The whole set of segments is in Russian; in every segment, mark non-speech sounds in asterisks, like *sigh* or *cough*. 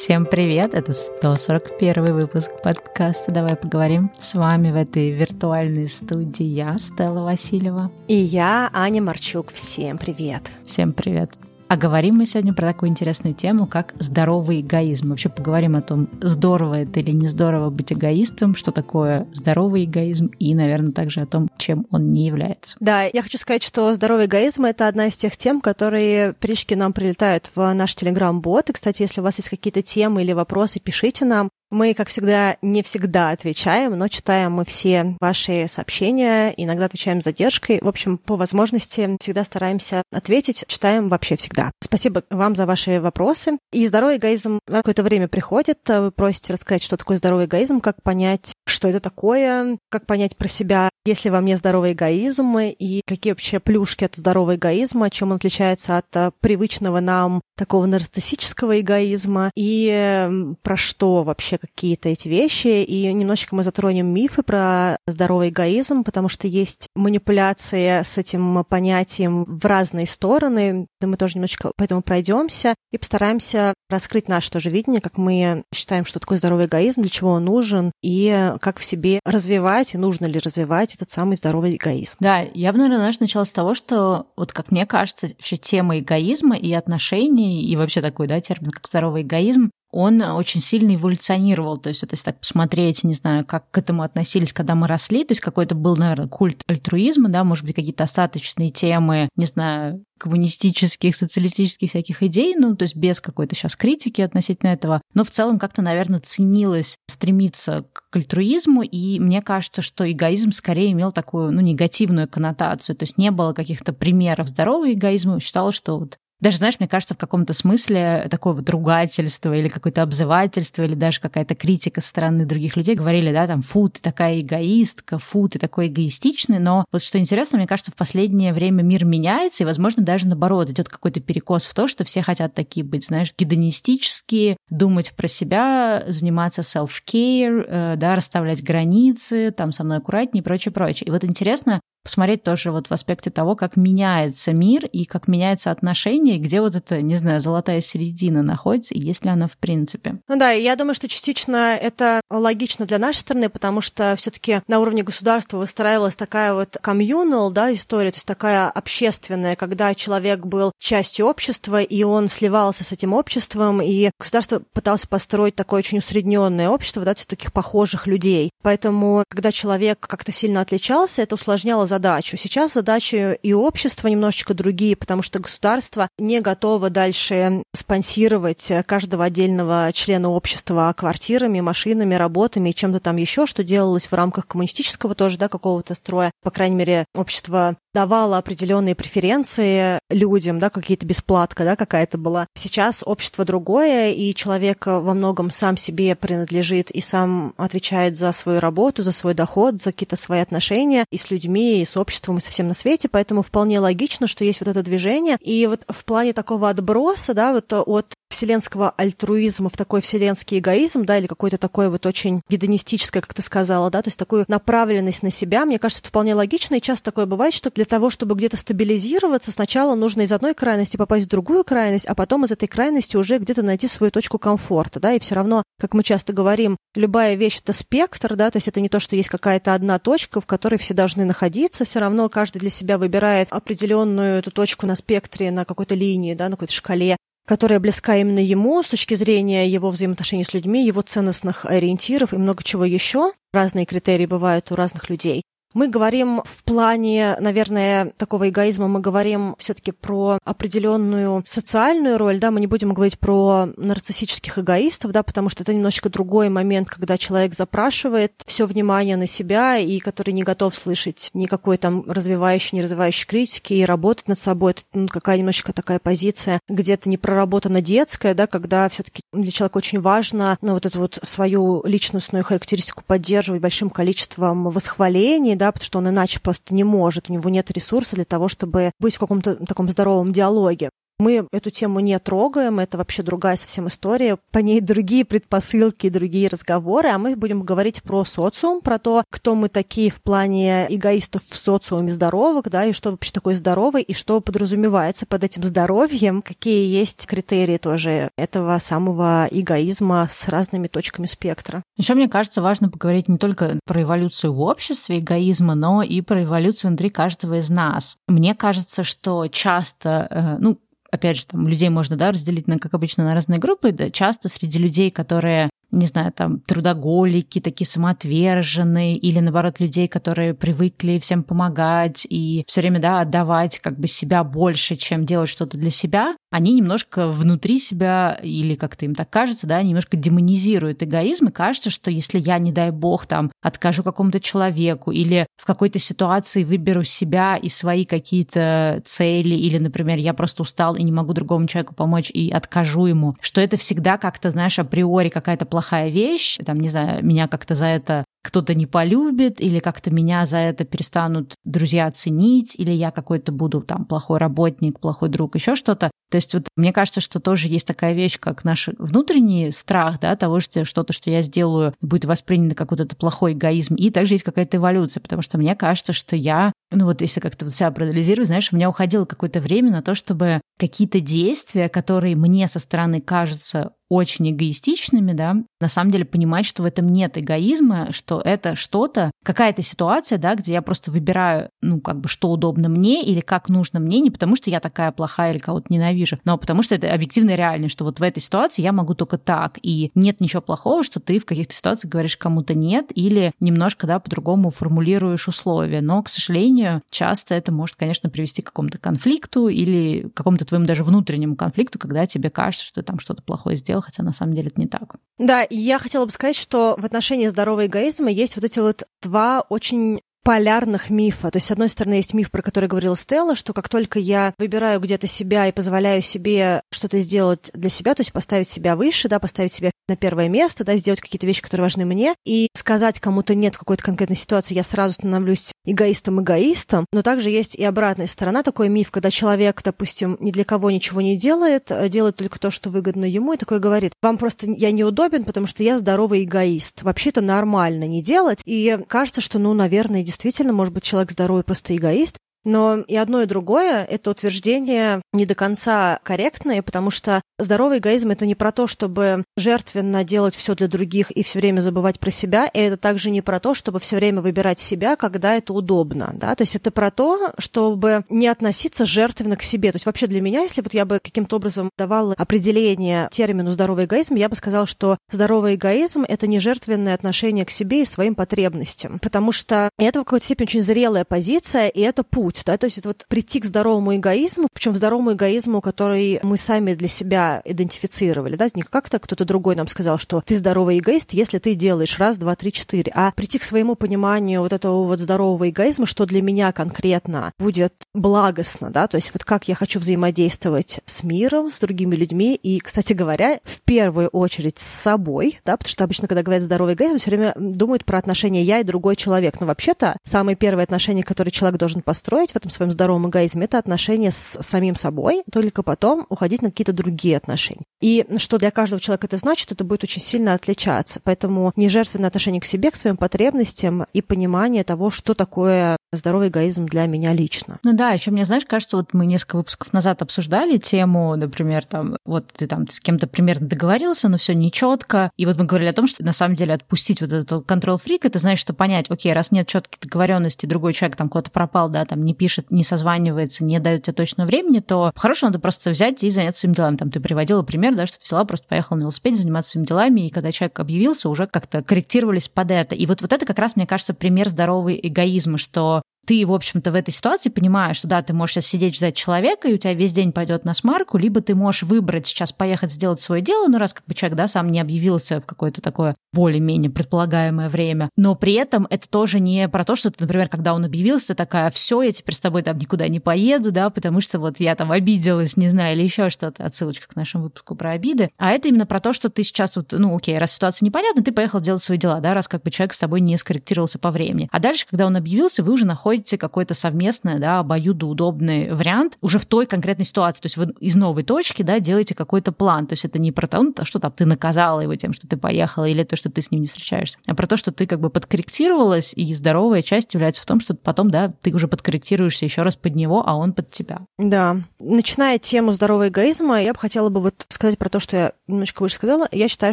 Всем привет! Это 141 выпуск подкаста «Давай поговорим». С вами в этой виртуальной студии я, Стелла Васильева. И я, Аня Марчук. Всем привет! Всем привет! А говорим мы сегодня про такую интересную тему, как здоровый эгоизм. Вообще поговорим о том, здорово это или не здорово быть эгоистом, что такое здоровый эгоизм, и, наверное, также о том, чем он не является. Да, я хочу сказать, что здоровый эгоизм — это одна из тех тем, которые пришки нам прилетают в наш телеграм-бот. И, кстати, если у вас есть какие-то темы или вопросы, пишите нам. Мы, как всегда, не всегда отвечаем, но читаем мы все ваши сообщения, иногда отвечаем с задержкой. В общем, по возможности всегда стараемся ответить, читаем вообще всегда. Спасибо вам за ваши вопросы. И здоровый эгоизм на какое-то время приходит. Вы просите рассказать, что такое здоровый эгоизм, как понять, что это такое, как понять про себя, если во мне здоровый эгоизм, и какие вообще плюшки от здорового эгоизма, чем он отличается от привычного нам такого нарциссического эгоизма, и про что вообще какие-то эти вещи, и немножечко мы затронем мифы про здоровый эгоизм, потому что есть манипуляции с этим понятием в разные стороны. Мы тоже немножечко поэтому пройдемся и постараемся раскрыть наше тоже видение, как мы считаем, что такое здоровый эгоизм, для чего он нужен, и как в себе развивать, и нужно ли развивать этот самый здоровый эгоизм. Да, я бы, наверное, знаешь, начала с того, что, вот как мне кажется, вообще тема эгоизма и отношений, и вообще такой, да, термин, как здоровый эгоизм, он очень сильно эволюционировал. То есть, вот если так посмотреть, не знаю, как к этому относились, когда мы росли, то есть какой-то был, наверное, культ альтруизма, да, может быть, какие-то остаточные темы, не знаю, коммунистических, социалистических всяких идей, ну, то есть без какой-то сейчас критики относительно этого, но в целом как-то, наверное, ценилось стремиться к альтруизму, и мне кажется, что эгоизм скорее имел такую, ну, негативную коннотацию, то есть не было каких-то примеров здорового эгоизма, считалось, что вот даже, знаешь, мне кажется, в каком-то смысле такое вот ругательство или какое-то обзывательство или даже какая-то критика со стороны других людей говорили, да, там, фу, ты такая эгоистка, фу, ты такой эгоистичный, но вот что интересно, мне кажется, в последнее время мир меняется, и, возможно, даже наоборот, идет какой-то перекос в то, что все хотят такие быть, знаешь, гедонистические, думать про себя, заниматься self-care, э, да, расставлять границы, там, со мной аккуратнее и прочее, прочее. И вот интересно, посмотреть тоже вот в аспекте того, как меняется мир и как меняется отношение, где вот эта, не знаю, золотая середина находится, и есть ли она в принципе. Ну да, я думаю, что частично это логично для нашей страны, потому что все таки на уровне государства выстраивалась такая вот комьюнал, да, история, то есть такая общественная, когда человек был частью общества, и он сливался с этим обществом, и государство пыталось построить такое очень усредненное общество, да, таких похожих людей. Поэтому, когда человек как-то сильно отличался, это усложняло задачу. Сейчас задачи и общества немножечко другие, потому что государство не готово дальше спонсировать каждого отдельного члена общества квартирами, машинами, работами и чем-то там еще, что делалось в рамках коммунистического тоже, да, какого-то строя. По крайней мере, общество давала определенные преференции людям, да, какие-то бесплатка, да, какая-то была. Сейчас общество другое, и человек во многом сам себе принадлежит и сам отвечает за свою работу, за свой доход, за какие-то свои отношения и с людьми, и с обществом, и со всем на свете, поэтому вполне логично, что есть вот это движение. И вот в плане такого отброса, да, вот от вселенского альтруизма в такой вселенский эгоизм, да, или какой-то такой вот очень гедонистическое, как ты сказала, да, то есть такую направленность на себя, мне кажется, это вполне логично, и часто такое бывает, что для того, чтобы где-то стабилизироваться, сначала нужно из одной крайности попасть в другую крайность, а потом из этой крайности уже где-то найти свою точку комфорта, да, и все равно, как мы часто говорим, любая вещь — это спектр, да, то есть это не то, что есть какая-то одна точка, в которой все должны находиться, все равно каждый для себя выбирает определенную эту точку на спектре, на какой-то линии, да, на какой-то шкале, которая близка именно ему с точки зрения его взаимоотношений с людьми, его ценностных ориентиров и много чего еще. Разные критерии бывают у разных людей. Мы говорим в плане, наверное, такого эгоизма, мы говорим все-таки про определенную социальную роль, да, мы не будем говорить про нарциссических эгоистов, да, потому что это немножечко другой момент, когда человек запрашивает все внимание на себя и который не готов слышать никакой там развивающей, не развивающей критики и работать над собой. Это ну, какая немножечко такая позиция, где-то не проработана детская, да, когда все-таки для человека очень важно ну, вот эту вот свою личностную характеристику поддерживать большим количеством восхвалений, да, потому что он иначе просто не может, у него нет ресурса для того, чтобы быть в каком-то таком здоровом диалоге. Мы эту тему не трогаем, это вообще другая совсем история, по ней другие предпосылки, другие разговоры, а мы будем говорить про социум, про то, кто мы такие в плане эгоистов в социуме здоровых, да, и что вообще такое здоровый, и что подразумевается под этим здоровьем, какие есть критерии тоже этого самого эгоизма с разными точками спектра. Еще мне кажется, важно поговорить не только про эволюцию в обществе эгоизма, но и про эволюцию внутри каждого из нас. Мне кажется, что часто, э, ну, опять же, там людей можно, да, разделить, на, как обычно, на разные группы. Да, часто среди людей, которые не знаю, там, трудоголики, такие самоотверженные, или, наоборот, людей, которые привыкли всем помогать и все время, да, отдавать как бы себя больше, чем делать что-то для себя, они немножко внутри себя, или как-то им так кажется, да, немножко демонизируют эгоизм, и кажется, что если я, не дай бог, там, откажу какому-то человеку, или в какой-то ситуации выберу себя и свои какие-то цели, или, например, я просто устал и не могу другому человеку помочь и откажу ему, что это всегда как-то, знаешь, априори какая-то плохая вещь, там, не знаю, меня как-то за это кто-то не полюбит, или как-то меня за это перестанут друзья ценить, или я какой-то буду там плохой работник, плохой друг, еще что-то. То есть вот мне кажется, что тоже есть такая вещь, как наш внутренний страх, да, того, что что-то, что я сделаю, будет воспринято как вот это плохой эгоизм. И также есть какая-то эволюция, потому что мне кажется, что я, ну вот если как-то вот себя проанализировать, знаешь, у меня уходило какое-то время на то, чтобы какие-то действия, которые мне со стороны кажутся очень эгоистичными, да, на самом деле понимать, что в этом нет эгоизма, что это что-то, какая-то ситуация, да, где я просто выбираю, ну, как бы, что удобно мне или как нужно мне, не потому что я такая плохая или кого-то ненавижу, но потому что это объективно реально, что вот в этой ситуации я могу только так, и нет ничего плохого, что ты в каких-то ситуациях говоришь кому-то нет или немножко, да, по-другому формулируешь условия, но, к сожалению, часто это может, конечно, привести к какому-то конфликту или к какому-то твоему даже внутреннему конфликту, когда тебе кажется, что ты там что-то плохое сделал, хотя на самом деле это не так. Да, и я хотела бы сказать, что в отношении здорового эгоизма есть вот эти вот два очень полярных мифа. То есть, с одной стороны, есть миф, про который говорила Стелла, что как только я выбираю где-то себя и позволяю себе что-то сделать для себя, то есть поставить себя выше, да, поставить себя на первое место, да, сделать какие-то вещи, которые важны мне, и сказать кому-то нет какой-то конкретной ситуации, я сразу становлюсь эгоистом-эгоистом. Но также есть и обратная сторона, такой миф, когда человек, допустим, ни для кого ничего не делает, а делает только то, что выгодно ему, и такой говорит, вам просто я неудобен, потому что я здоровый эгоист. Вообще это нормально не делать, и кажется, что, ну, наверное, действительно, может быть, человек здоровый просто эгоист, но и одно, и другое — это утверждение не до конца корректное, потому что здоровый эгоизм — это не про то, чтобы жертвенно делать все для других и все время забывать про себя, и это также не про то, чтобы все время выбирать себя, когда это удобно, да, то есть это про то, чтобы не относиться жертвенно к себе. То есть вообще для меня, если вот я бы каким-то образом давала определение термину здоровый эгоизм, я бы сказала, что здоровый эгоизм — это не жертвенное отношение к себе и своим потребностям, потому что это в какой-то степени очень зрелая позиция, и это путь путь, да, то есть это вот прийти к здоровому эгоизму, причем здоровому эгоизму, который мы сами для себя идентифицировали, да, не как-то кто-то другой нам сказал, что ты здоровый эгоист, если ты делаешь раз, два, три, четыре, а прийти к своему пониманию вот этого вот здорового эгоизма, что для меня конкретно будет благостно, да, то есть вот как я хочу взаимодействовать с миром, с другими людьми, и, кстати говоря, в первую очередь с собой, да, потому что обычно, когда говорят здоровый эгоизм, все время думают про отношения я и другой человек, но вообще-то самые первые отношения, которые человек должен построить, построить в этом своем здоровом эгоизме, это отношения с самим собой, только потом уходить на какие-то другие отношения. И что для каждого человека это значит, это будет очень сильно отличаться. Поэтому не жертвенное отношение к себе, к своим потребностям и понимание того, что такое здоровый эгоизм для меня лично. Ну да, еще мне, знаешь, кажется, вот мы несколько выпусков назад обсуждали тему, например, там, вот ты там с кем-то примерно договорился, но все нечетко. И вот мы говорили о том, что на самом деле отпустить вот этот контрол фрик, это значит, что понять, окей, раз нет четких договоренностей, другой человек там куда-то пропал, да, там не пишет, не созванивается, не дает тебе точного времени, то по-хорошему надо просто взять и заняться своими делами. Там ты приводила пример, да, что ты взяла, просто поехала на велосипеде заниматься своими делами, и когда человек объявился, уже как-то корректировались под это. И вот, вот это как раз, мне кажется, пример здорового эгоизма, что ты, в общем-то, в этой ситуации понимаешь, что да, ты можешь сейчас сидеть ждать человека, и у тебя весь день пойдет на смарку, либо ты можешь выбрать сейчас поехать сделать свое дело, ну раз как бы человек, да, сам не объявился в какое-то такое более-менее предполагаемое время, но при этом это тоже не про то, что ты, например, когда он объявился, ты такая, все, я теперь с тобой там никуда не поеду, да, потому что вот я там обиделась, не знаю, или еще что-то, отсылочка к нашему выпуску про обиды, а это именно про то, что ты сейчас вот, ну окей, раз ситуация непонятна, ты поехал делать свои дела, да, раз как бы человек с тобой не скорректировался по времени. А дальше, когда он объявился, вы уже находитесь находите какой-то совместный, да, обоюдоудобный вариант уже в той конкретной ситуации. То есть вы из новой точки, да, делаете какой-то план. То есть это не про то, ну, что там ты наказала его тем, что ты поехала, или то, что ты с ним не встречаешься, а про то, что ты как бы подкорректировалась, и здоровая часть является в том, что потом, да, ты уже подкорректируешься еще раз под него, а он под тебя. Да. Начиная тему здорового эгоизма, я бы хотела бы вот сказать про то, что я немножко выше сказала. Я считаю,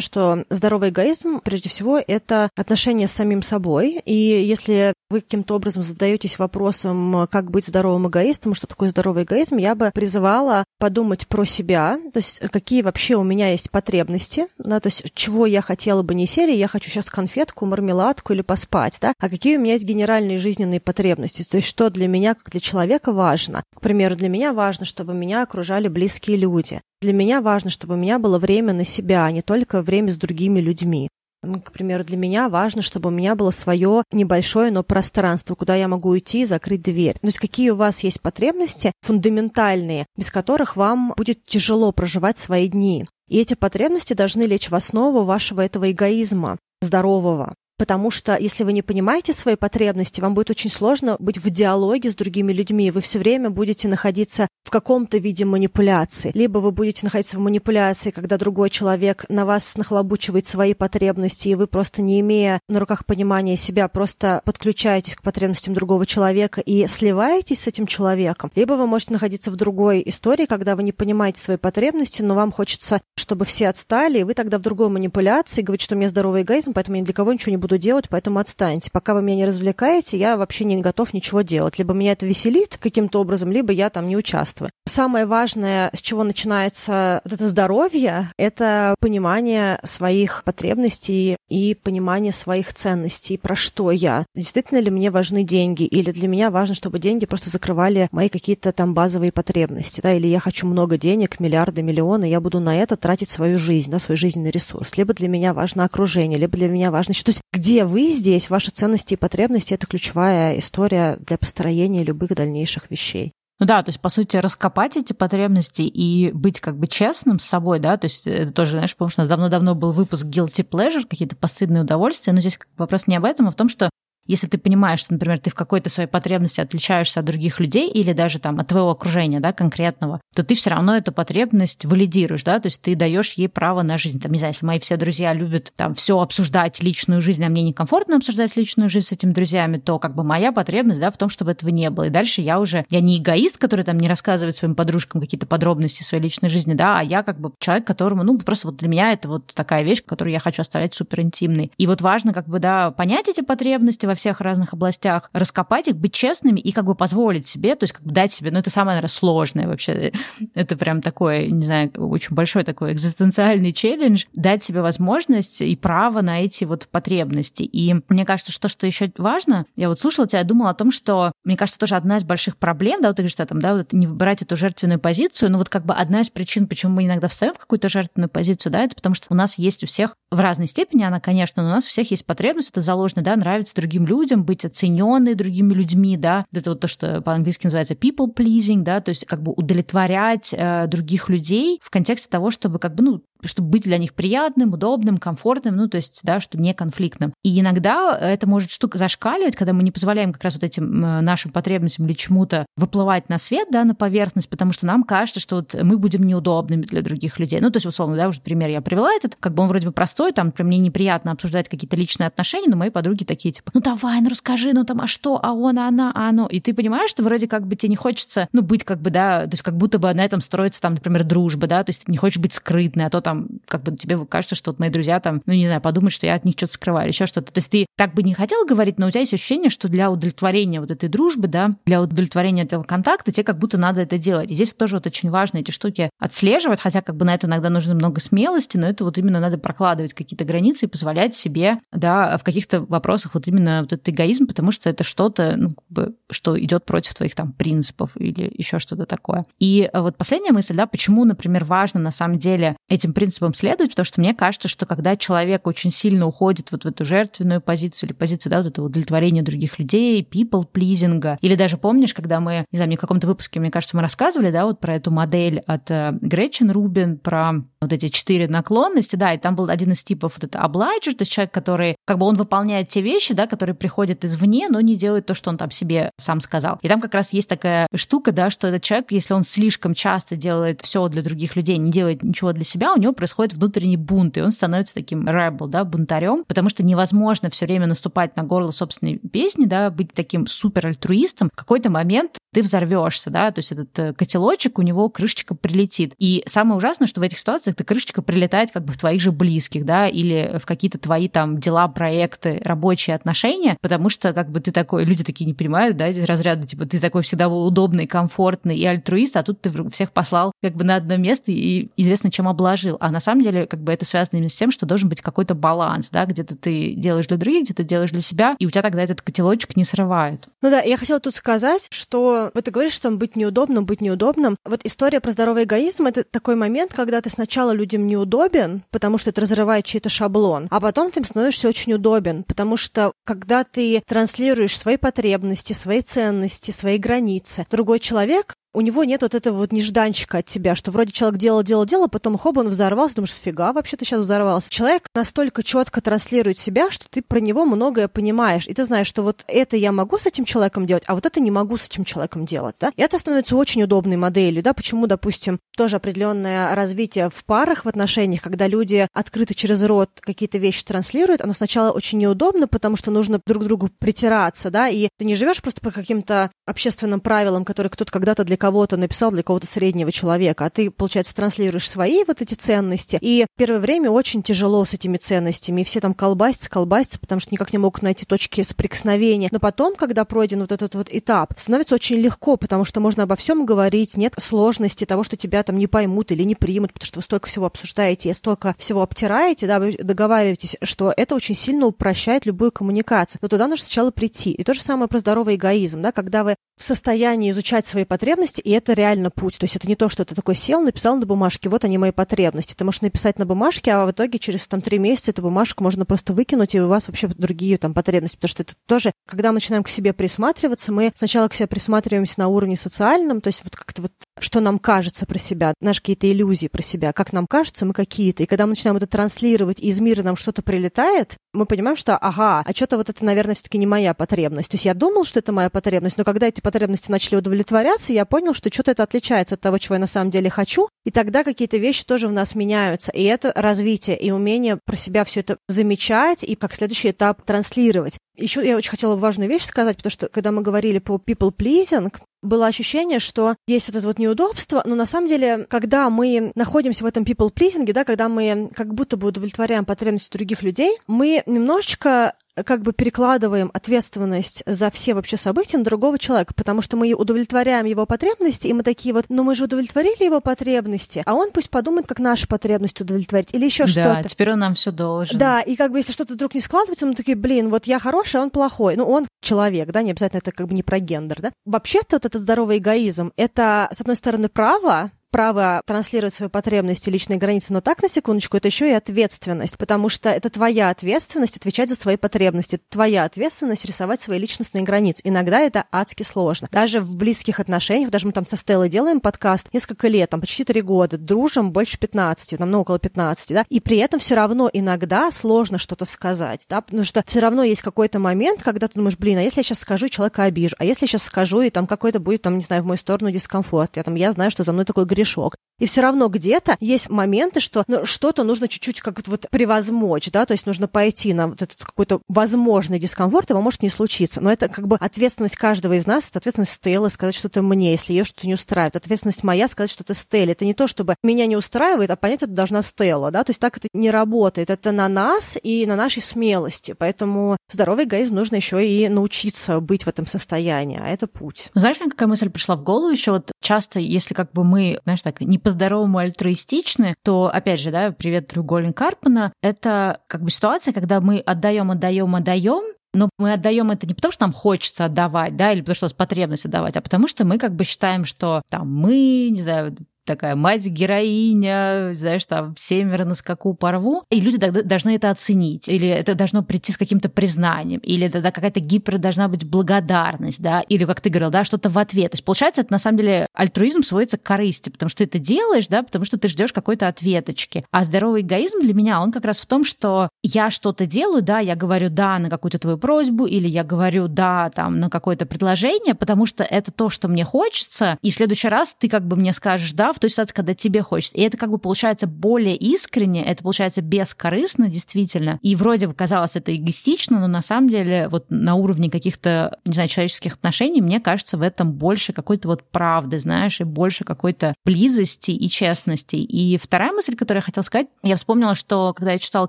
что здоровый эгоизм, прежде всего, это отношение с самим собой. И если вы каким-то образом задаетесь вопросом, как быть здоровым эгоистом, что такое здоровый эгоизм, я бы призывала подумать про себя, то есть какие вообще у меня есть потребности, да, то есть чего я хотела бы не серии, я хочу сейчас конфетку, мармеладку или поспать, да, а какие у меня есть генеральные жизненные потребности, то есть что для меня, как для человека важно. К примеру, для меня важно, чтобы меня окружали близкие люди. Для меня важно, чтобы у меня было время на себя, а не только время с другими людьми. К примеру, для меня важно, чтобы у меня было свое небольшое, но пространство, куда я могу уйти и закрыть дверь. То есть какие у вас есть потребности фундаментальные, без которых вам будет тяжело проживать свои дни. И эти потребности должны лечь в основу вашего этого эгоизма здорового. Потому что если вы не понимаете свои потребности, вам будет очень сложно быть в диалоге с другими людьми. Вы все время будете находиться в каком-то виде манипуляции. Либо вы будете находиться в манипуляции, когда другой человек на вас нахлобучивает свои потребности, и вы просто не имея на руках понимания себя, просто подключаетесь к потребностям другого человека и сливаетесь с этим человеком. Либо вы можете находиться в другой истории, когда вы не понимаете свои потребности, но вам хочется, чтобы все отстали, и вы тогда в другой манипуляции говорите, что у меня здоровый эгоизм, поэтому я ни для кого ничего не буду буду делать, поэтому отстаньте. Пока вы меня не развлекаете, я вообще не готов ничего делать. Либо меня это веселит каким-то образом, либо я там не участвую. Самое важное, с чего начинается вот это здоровье, это понимание своих потребностей и понимание своих ценностей, про что я. Действительно ли мне важны деньги, или для меня важно, чтобы деньги просто закрывали мои какие-то там базовые потребности, да, или я хочу много денег, миллиарды, миллионы, я буду на это тратить свою жизнь, да, свой жизненный ресурс. Либо для меня важно окружение, либо для меня важно... То есть где вы здесь, ваши ценности и потребности, это ключевая история для построения любых дальнейших вещей. Ну да, то есть, по сути, раскопать эти потребности и быть как бы честным с собой, да, то есть это тоже, знаешь, потому что у нас давно-давно был выпуск Guilty Pleasure, какие-то постыдные удовольствия, но здесь вопрос не об этом, а в том, что если ты понимаешь, что, например, ты в какой-то своей потребности отличаешься от других людей или даже там от твоего окружения, да, конкретного, то ты все равно эту потребность валидируешь, да, то есть ты даешь ей право на жизнь. Там, не знаю, если мои все друзья любят там все обсуждать личную жизнь, а мне некомфортно обсуждать личную жизнь с этими друзьями, то как бы моя потребность, да, в том, чтобы этого не было. И дальше я уже, я не эгоист, который там не рассказывает своим подружкам какие-то подробности своей личной жизни, да, а я как бы человек, которому, ну, просто вот для меня это вот такая вещь, которую я хочу оставлять супер интимной. И вот важно как бы, да, понять эти потребности во всех разных областях, раскопать их, быть честными и как бы позволить себе, то есть как бы дать себе, ну это самое, наверное, сложное вообще, это прям такой, не знаю, очень большой такой экзистенциальный челлендж, дать себе возможность и право на эти вот потребности. И мне кажется, что что еще важно, я вот слушала тебя, думала о том, что, мне кажется, тоже одна из больших проблем, да, вот ты говоришь, что там, да, вот не выбирать эту жертвенную позицию, но вот как бы одна из причин, почему мы иногда встаем в какую-то жертвенную позицию, да, это потому что у нас есть у всех в разной степени она, конечно, но у нас у всех есть потребность, это заложено, да, нравится другим людям, быть оцененной другими людьми, да, это вот то, что по-английски называется people pleasing, да, то есть как бы удовлетворять э, других людей в контексте того, чтобы как бы, ну, чтобы быть для них приятным, удобным, комфортным, ну, то есть, да, что не конфликтным. И иногда это может штука зашкаливать, когда мы не позволяем как раз вот этим нашим потребностям или чему-то выплывать на свет, да, на поверхность, потому что нам кажется, что вот мы будем неудобными для других людей. Ну, то есть, условно, да, уже пример я привела этот, как бы он вроде бы простой, там, например, мне неприятно обсуждать какие-то личные отношения, но мои подруги такие, типа, ну, давай, ну, расскажи, ну, там, а что, а он, а она, а оно. И ты понимаешь, что вроде как бы тебе не хочется, ну, быть как бы, да, то есть, как будто бы на этом строится, там, например, дружба, да, то есть, ты не хочешь быть скрытной, а то там, как бы тебе кажется, что вот мои друзья там, ну, не знаю, подумают, что я от них что-то скрываю, или еще что-то. То есть ты так бы не хотел говорить, но у тебя есть ощущение, что для удовлетворения вот этой дружбы, да, для удовлетворения этого контакта тебе как будто надо это делать. И здесь тоже вот очень важно эти штуки отслеживать, хотя как бы на это иногда нужно много смелости, но это вот именно надо прокладывать какие-то границы и позволять себе, да, в каких-то вопросах вот именно вот этот эгоизм, потому что это что-то, ну, как бы, что идет против твоих там принципов или еще что-то такое. И вот последняя мысль, да, почему, например, важно на самом деле этим принципам следовать, потому что мне кажется, что когда человек очень сильно уходит вот в эту жертвенную позицию или позицию, да, вот этого удовлетворения других людей, people pleasing, или даже помнишь, когда мы, не знаю, мне в каком-то выпуске, мне кажется, мы рассказывали, да, вот про эту модель от Гречин Рубин про вот эти четыре наклонности, да, и там был один из типов вот это obligor, то есть человек, который, как бы он выполняет те вещи, да, которые приходят извне, но не делает то, что он там себе сам сказал. И там как раз есть такая штука, да, что этот человек, если он слишком часто делает все для других людей, не делает ничего для себя, у него происходит внутренний бунт, и он становится таким rebel, да, бунтарем, потому что невозможно все время наступать на горло собственной песни, да, быть таким супер альтруистом. В какой-то момент ты взорвешься, да, то есть этот э, котелочек, у него крышечка прилетит. И самое ужасное, что в этих ситуациях эта крышечка прилетает как бы в твоих же близких, да, или в какие-то твои там дела, проекты, рабочие отношения, потому что как бы ты такой, люди такие не понимают, да, эти разряды, типа ты такой всегда был удобный, комфортный и альтруист, а тут ты всех послал как бы на одно место и известно, чем обложил. А на самом деле как бы это связано именно с тем, что должен быть какой-то баланс, да, где-то ты делаешь для других, где-то делаешь для себя, и у тебя тогда этот котелочек не срывает. Ну да, я хотела тут сказать, что вот ты говоришь, что быть неудобным, быть неудобным. Вот история про здоровый эгоизм — это такой момент, когда ты сначала людям неудобен, потому что это разрывает чей-то шаблон, а потом ты им становишься очень удобен, потому что когда ты транслируешь свои потребности, свои ценности, свои границы, другой человек у него нет вот этого вот нежданчика от тебя, что вроде человек делал, делал, делал, потом хоп, он взорвался, думаешь, фига, вообще ты сейчас взорвался. Человек настолько четко транслирует себя, что ты про него многое понимаешь, и ты знаешь, что вот это я могу с этим человеком делать, а вот это не могу с этим человеком делать, да. И это становится очень удобной моделью, да, почему, допустим, тоже определенное развитие в парах, в отношениях, когда люди открыто через рот какие-то вещи транслируют, оно сначала очень неудобно, потому что нужно друг к другу притираться, да, и ты не живешь просто по каким-то общественным правилам, которые кто-то когда-то для кого-то написал, для кого-то среднего человека, а ты, получается, транслируешь свои вот эти ценности. И первое время очень тяжело с этими ценностями, и все там колбасятся, колбасятся, потому что никак не могут найти точки соприкосновения. Но потом, когда пройден вот этот вот этап, становится очень легко, потому что можно обо всем говорить, нет сложности того, что тебя там не поймут или не примут, потому что вы столько всего обсуждаете, столько всего обтираете, да, вы договариваетесь, что это очень сильно упрощает любую коммуникацию. Но туда нужно сначала прийти. И то же самое про здоровый эгоизм, да, когда вы в состоянии изучать свои потребности, и это реально путь. То есть это не то, что ты такой сел, написал на бумажке, вот они мои потребности. Ты можешь написать на бумажке, а в итоге через там три месяца эту бумажку можно просто выкинуть, и у вас вообще другие там потребности. Потому что это тоже, когда мы начинаем к себе присматриваться, мы сначала к себе присматриваемся на уровне социальном, то есть вот как-то вот что нам кажется про себя, наши какие-то иллюзии про себя, как нам кажется, мы какие-то. И когда мы начинаем это транслировать, и из мира нам что-то прилетает, мы понимаем, что, ага, а что-то вот это, наверное, все-таки не моя потребность. То есть я думал, что это моя потребность, но когда эти потребности начали удовлетворяться, я понял, что что-то это отличается от того, чего я на самом деле хочу, и тогда какие-то вещи тоже в нас меняются. И это развитие и умение про себя все это замечать и как следующий этап транслировать. Еще я очень хотела важную вещь сказать, потому что когда мы говорили по people pleasing, было ощущение, что есть вот это вот неудобство, но на самом деле, когда мы находимся в этом people pleasing, да, когда мы как будто бы удовлетворяем потребности других людей, мы немножечко как бы перекладываем ответственность за все вообще события на другого человека, потому что мы удовлетворяем его потребности, и мы такие вот, ну мы же удовлетворили его потребности, а он пусть подумает, как наши потребности удовлетворить, или еще да, что-то. Да, теперь он нам все должен. Да, и как бы если что-то вдруг не складывается, мы такие, блин, вот я хороший, а он плохой. Ну, он человек, да, не обязательно это как бы не про гендер, да. Вообще-то вот этот здоровый эгоизм, это, с одной стороны, право, право транслировать свои потребности, личные границы, но так, на секундочку, это еще и ответственность, потому что это твоя ответственность отвечать за свои потребности, твоя ответственность рисовать свои личностные границы. Иногда это адски сложно. Даже в близких отношениях, даже мы там со Стеллой делаем подкаст несколько лет, там почти три года, дружим больше 15, нам ну, около 15, да, и при этом все равно иногда сложно что-то сказать, да, потому что все равно есть какой-то момент, когда ты думаешь, блин, а если я сейчас скажу, человека обижу, а если я сейчас скажу, и там какой-то будет, там, не знаю, в мою сторону дискомфорт, я там, я знаю, что за мной такой грешок. И все равно где-то есть моменты, что ну, что-то нужно чуть-чуть как вот превозмочь, да, то есть нужно пойти на вот этот какой-то возможный дискомфорт, его может не случиться. Но это как бы ответственность каждого из нас, это ответственность Стеллы сказать что-то мне, если ее что-то не устраивает. Ответственность моя сказать что-то Стелле. Это не то, чтобы меня не устраивает, а понять это должна Стелла, да, то есть так это не работает. Это на нас и на нашей смелости. Поэтому здоровый эгоизм нужно еще и научиться быть в этом состоянии, а это путь. Знаешь, мне какая мысль пришла в голову еще? Вот часто, если как бы мы, знаешь, так, не по-здоровому альтруистичны, то, опять же, да, привет, треугольник Карпана, это как бы ситуация, когда мы отдаем, отдаем, отдаем, но мы отдаем это не потому, что нам хочется отдавать, да, или потому что у нас потребность отдавать, а потому что мы как бы считаем, что там мы, не знаю, такая мать-героиня, знаешь, там, семеро на скаку порву, и люди должны это оценить, или это должно прийти с каким-то признанием, или это да, какая-то гипер должна быть благодарность, да, или, как ты говорил, да, что-то в ответ. То есть, получается, это на самом деле альтруизм сводится к корысти, потому что ты это делаешь, да, потому что ты ждешь какой-то ответочки. А здоровый эгоизм для меня, он как раз в том, что я что-то делаю, да, я говорю да на какую-то твою просьбу, или я говорю да там на какое-то предложение, потому что это то, что мне хочется, и в следующий раз ты как бы мне скажешь да в той ситуации, когда тебе хочется. И это как бы получается более искренне, это получается бескорыстно действительно, и вроде бы казалось это эгоистично, но на самом деле вот на уровне каких-то, не знаю, человеческих отношений, мне кажется, в этом больше какой-то вот правды, знаешь, и больше какой-то близости и честности. И вторая мысль, которую я хотела сказать, я вспомнила, что когда я читала